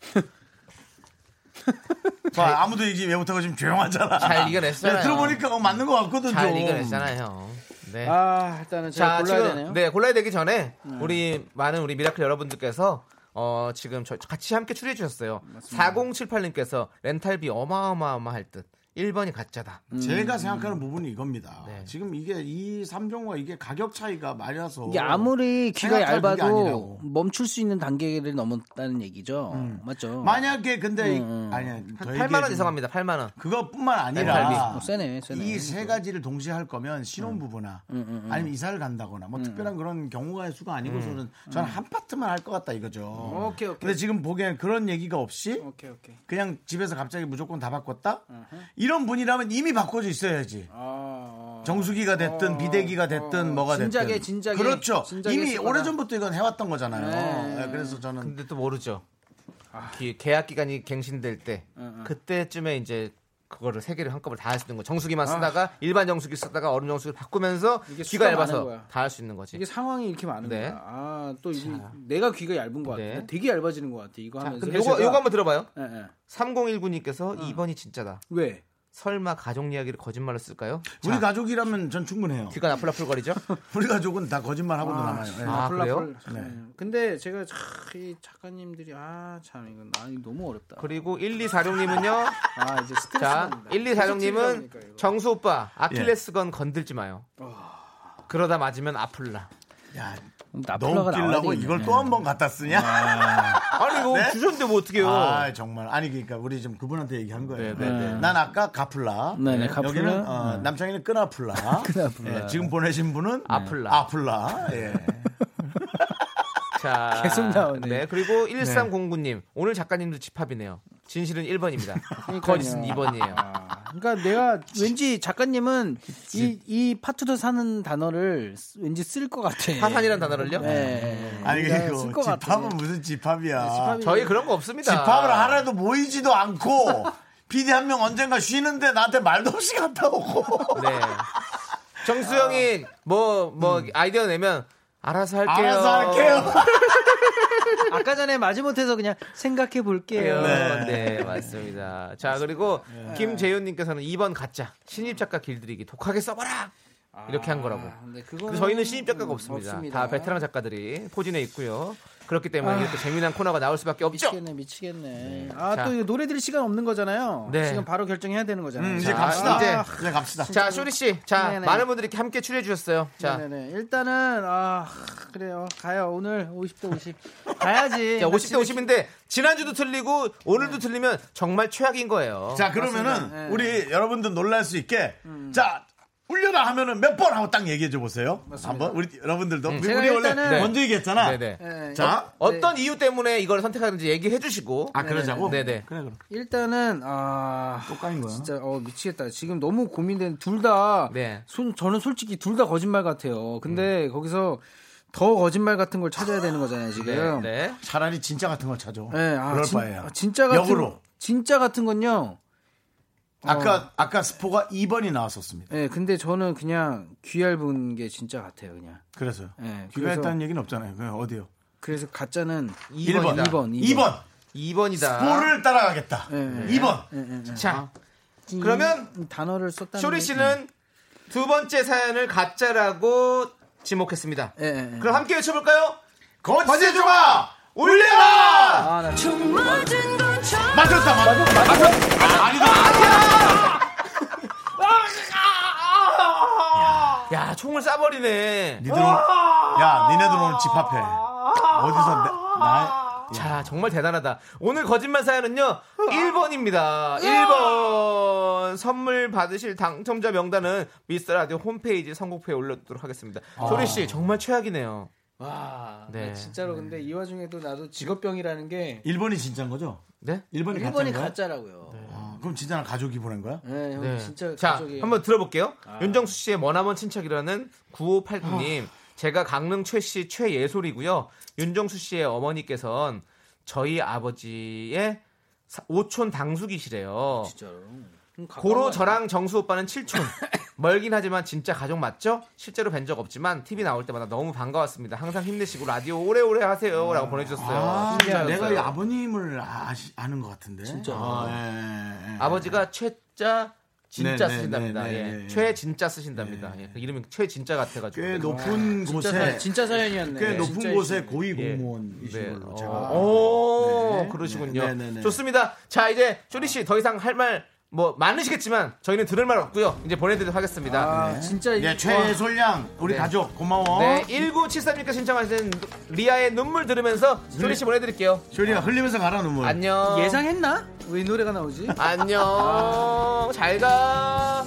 *laughs* 봐, 아무도 얘기 왜 못하고 지금 조용하잖아. 잘 이겨냈잖아요. 네, 들어보니까 어, 맞는 것 같거든. 잘 좀. 이겨냈잖아요. 네. 아, 일단은 제가 자, 골라야 지금 되네요. 네 골라야 되기 전에 우리 많은 우리 미라클 여러분들께서 어 지금 저 같이 함께 추리해 주셨어요. 4078님께서 렌탈비 어마어마어마할 듯. 1번이 가짜다. 제가 생각하는 부분이 이겁니다. 네. 지금 이게 이 3종과 이게 가격 차이가 많아서 이게 아무리 귀가 얇아도 아니라고. 멈출 수 있는 단계를 넘었다는 얘기죠. 맞죠? 만약에 근데 음, 음. 아니야 한더 8만 원 얘기해주면 이상 합니다. 8만 원. 그것뿐만 렌탈비. 아니라 어, 세네, 세네. 이 세 가지를 동시에 할 거면 신혼 부부나 음, 아니면 이사를 간다거나 뭐 특별한 그런 경우가 수가 아니고서는 저는 한 파트만 할 것 같다 이거죠. 오케이, 오케이. 근데 지금 보기엔 그런 얘기가 없이 오케이, 오케이. 그냥 집에서 갑자기 무조건 다 바꿨다? 이런 분이라면 이미 바꿔져 있어야지. 아, 정수기가 됐든 비대기가 됐든 뭐가 됐든. 진작에, 진작에, 그렇죠. 진작에 이미 했을 거다. 오래 전부터 이건 해왔던 거잖아요. 네. 네, 그래서 저는 근데 또 모르죠. 기- 계약 기간이 갱신될 때 그때쯤에 이제 그거를 세 개를 한꺼번에 다 할 수 있는 거. 정수기만 쓰다가 일반 정수기 쓰다가 얼음 정수기 바꾸면서 귀가 얇아서. 다 할 수 있는 거지. 이게 상황이 이렇게 많은 네. 거야. 아, 또 이게 내가 귀가 얇은 것 같아. 네. 되게 얇아지는 것 같아. 이거 자, 하면서. 요거 요거 한번 들어봐요. 예, 예. 3019님께서 2번이 진짜다. 왜? 설마 가족 이야기를 거짓말로 쓸까요? 우리 자, 가족이라면 전 충분해요. 귀가 나풀나풀거리죠? *laughs* 우리 가족은 다 거짓말하고도 아, 남아요. 예. 아, 그래요? 네. 네. 근데 제가 참, 이 작가님들이 아 참 이건 아 너무 어렵다. 그리고 1246님은요. 아 이제 스트레스 자, 받는다. 1246님은 정수 오빠 아킬레스건 건들지 마요. 그러다 맞으면 아플라. 야, 너 나플라가 나와야 웃기려고 되겠네. 이걸 또 한 번 갖다 쓰냐? 아 니 이거 *laughs* 네? 주셨는데 뭐 어떡해요? 아, 정말. 아니, 그러니까 우리 좀 그분한테 얘기한 거예요. 네, 네, 네. 난 아까 가플라. 네, 네, 가플라. 여기는 어, 남창이는 끄나플라. 끄나플라. 예, 지금 보내신 분은 아플라. 아플라. 예. 자, *laughs* 계속 나오네. 네, 그리고 1309님. 오늘 작가님도 집합이네요. 진실은 1번입니다. 그러니까요. 거짓은 2번이에요. 아, 그러니까 내가 왠지 작가님은 이, 이 파투더 사는 단어를 쓰- 왠지 쓸 것 같아. 파산이라는 단어를요? 네. 아니, 그러니까 그 쓸것 같아. 집합은 무슨 집합이야. 집합이- 저희 그런 거 없습니다. 집합을 하나도 모이지도 않고 *laughs* PD 한 명 언젠가 쉬는데 나한테 말도 없이 갔다 오고. 네. 정수영이 뭐, 뭐, 아이디어 내면 알아서 할게요. 알아서 할게요. *laughs* 아까 전에 마지못해서 그냥 생각해 볼게요. 네. 네. 맞습니다. 자, 그리고 김재윤님께서는 2번 가짜. 신입 작가 길들이기 독하게 써봐라! 이렇게 한 거라고. 아, 근데 그거는 저희는 신입 작가가 없습니다. 없습니다. 다 베테랑 작가들이 포진해 있고요. 그렇기 때문에 아. 이렇게 재미난 코너가 나올 수밖에 없죠. 미치겠네, 미치겠네. 아, 자. 또 이거 노래 들을 시간 없는 거잖아요. 네. 지금 바로 결정해야 되는 거잖아요. 음, 이제 자, 갑시다. 이제- 이제 갑시다. 자, 쇼리 씨. 자, 네네. 많은 분들이 이렇게 함께 출연해 주셨어요. 자, 네네. 일단은, 아, 그래요. 가요. 오늘 50대 50. 가야지. 자, 50대 50인데 지난주도 틀리고 오늘도 틀리면 정말 최악인 거예요. 자, 그러면은. 네. 우리 여러분들 놀랄 수 있게 자, 울려라 하면은 몇 번 하고 딱 얘기해 줘 보세요. 한번 우리 여러분들도 우리, 제가 우리 원래 일단은- 먼저 얘기했잖아. 네네. 네. 자, 어떤 이유 때문에 이걸 선택하는지 얘기해 주시고. 아 그러자고. 네네. 그래 그럼. 일단은, 아. 똑같은 거야. 진짜, 어, 미치겠다. 지금 너무 고민된, 둘 다. 네. 손- 저는 솔직히 둘 다 거짓말 같아요. 근데 거기서 더 거짓말 같은 걸 찾아야 되는 거잖아요, 네. 지금. 네. 차라리 진짜 같은 걸 찾아. 네, 아, 그럴 진, 바에야. 아, 진짜 같은 역으로. 진짜 같은 건요. 아까 아까 스포가 2번이 나왔었습니다. 예, 근데 저는 그냥 귀 얇은 게 진짜 같아요, 그냥. 그래서요. 예, 귀가 그래서- 있다는 얘기는 없잖아요. 그냥 어디요? 그래서 가짜는 2번이다. 2번, 2번. 2번 이다. 스포를 따라가겠다. 예, 예. 2번. 예, 예, 자, 예. 그러면 이 단어를 썼다는 쇼리 게- 씨는 두 번째 사연을 가짜라고 지목했습니다. 예, 예, 예. 그럼 함께 외쳐볼까요? 거짓의 조각 울려라! 아, 나총 맞았다. 맞았다. 맞았다. 아, 아니다. 야, 총을 쏴버리네. 니들 오늘, 야, 니네들 오늘 집합해. 어디서 내, 나, 자, 정말 대단하다. 오늘 거짓말 사연은요, 1번입니다. 1번. 선물 받으실 당첨자 명단은 미스터 라디오 홈페이지 선곡표에 올려두도록 하겠습니다. 소리씨, 정말 최악이네요. 와, 네. 나 진짜로 근데 이 와중에도 나도 직업병이라는 게 1번이 진짜인 거죠? 네? 1번이 1번이 가짜인 거야? 가짜라고요. 아, 그럼 진짜 나 가족이 보낸 거야? 네, 형 네. 진짜 자, 가족이에요. 한번 들어볼게요. 윤정수 씨의 머나먼 친척이라는 9589님. 제가 강릉 최씨 최예솔이고요. 윤정수 씨의 어머니께서는 저희 아버지의 사- 오촌 당숙이시래요. 진짜로. 고로 거 저랑 정수 오빠는 칠촌. *coughs* 멀긴 하지만 진짜 가족 맞죠? 실제로 뵌 적 없지만 TV 나올 때마다 너무 반가웠습니다. 항상 힘내시고 라디오 오래오래 하세요라고 보내주셨어요. 아. 내가 이 아버님을 아시, 아는 것 같은데. 진짜. 아, 예, 예, 예. 아버지가 최자 진짜 네, 네, 쓰신답니다. 네, 네, 예. 네. 최 진짜 쓰신답니다. 예. 그 이름이 최 진짜 같아가지고. 꽤 높은 진짜, 곳에 사, 진짜 사연이었네. 꽤 진짜 높은 곳에. 고위 예. 공무원이신 네. 걸로 어, 제가. 오, 네. 그러시군요. 네, 네, 네. 좋습니다. 자, 이제 쇼리 씨 더 이상 할말 뭐 많으시겠지만 저희는 들을 말 없고요. 이제 보내드리도록 하겠습니다. 아, 진짜 이- 예, 최솔양 우리 네. 가족 고마워. 네, 1973님께 신청하신 리아의 눈물 들으면서 쇼리 씨 보내드릴게요. 쇼리야 흘리면서 가라 눈물. 안녕. 예상했나? 왜 이 노래가 나오지? 안녕. 잘 가.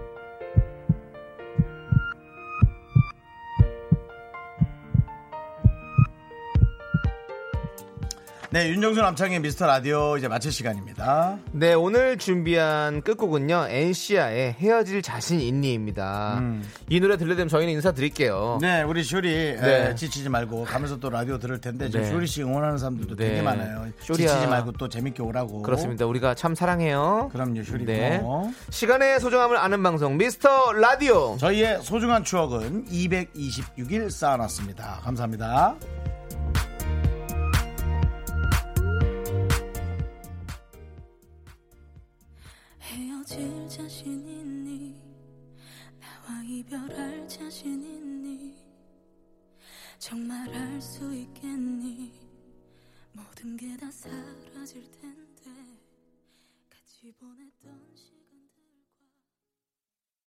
네, 윤정수 남창의 미스터 라디오 이제 마칠 시간입니다. 네, 오늘 준비한 끝곡은요. 엔시아의 헤어질 자신 있니입니다. 이 노래 들려드리면 저희는 인사드릴게요. 음. 네, 우리 쇼리 네. 에, 지치지 말고 가면서 또 라디오 들을 텐데 지금 네. 쇼리 씨 응원하는 사람들도 네. 되게 많아요. 쇼리야. 지치지 말고 또 재밌게 오라고. 그렇습니다. 우리가 참 사랑해요. 그럼요, 쇼리 네. 시간의 소중함을 아는 방송 미스터 라디오. 저희의 소중한 추억은 226일 쌓아놨습니다. 감사합니다. 헤어질 자신 있니? 나와 이별할 자신 있니? 정말 알 수 있겠니? 모든 게 다 사라질 텐데 같이 보냈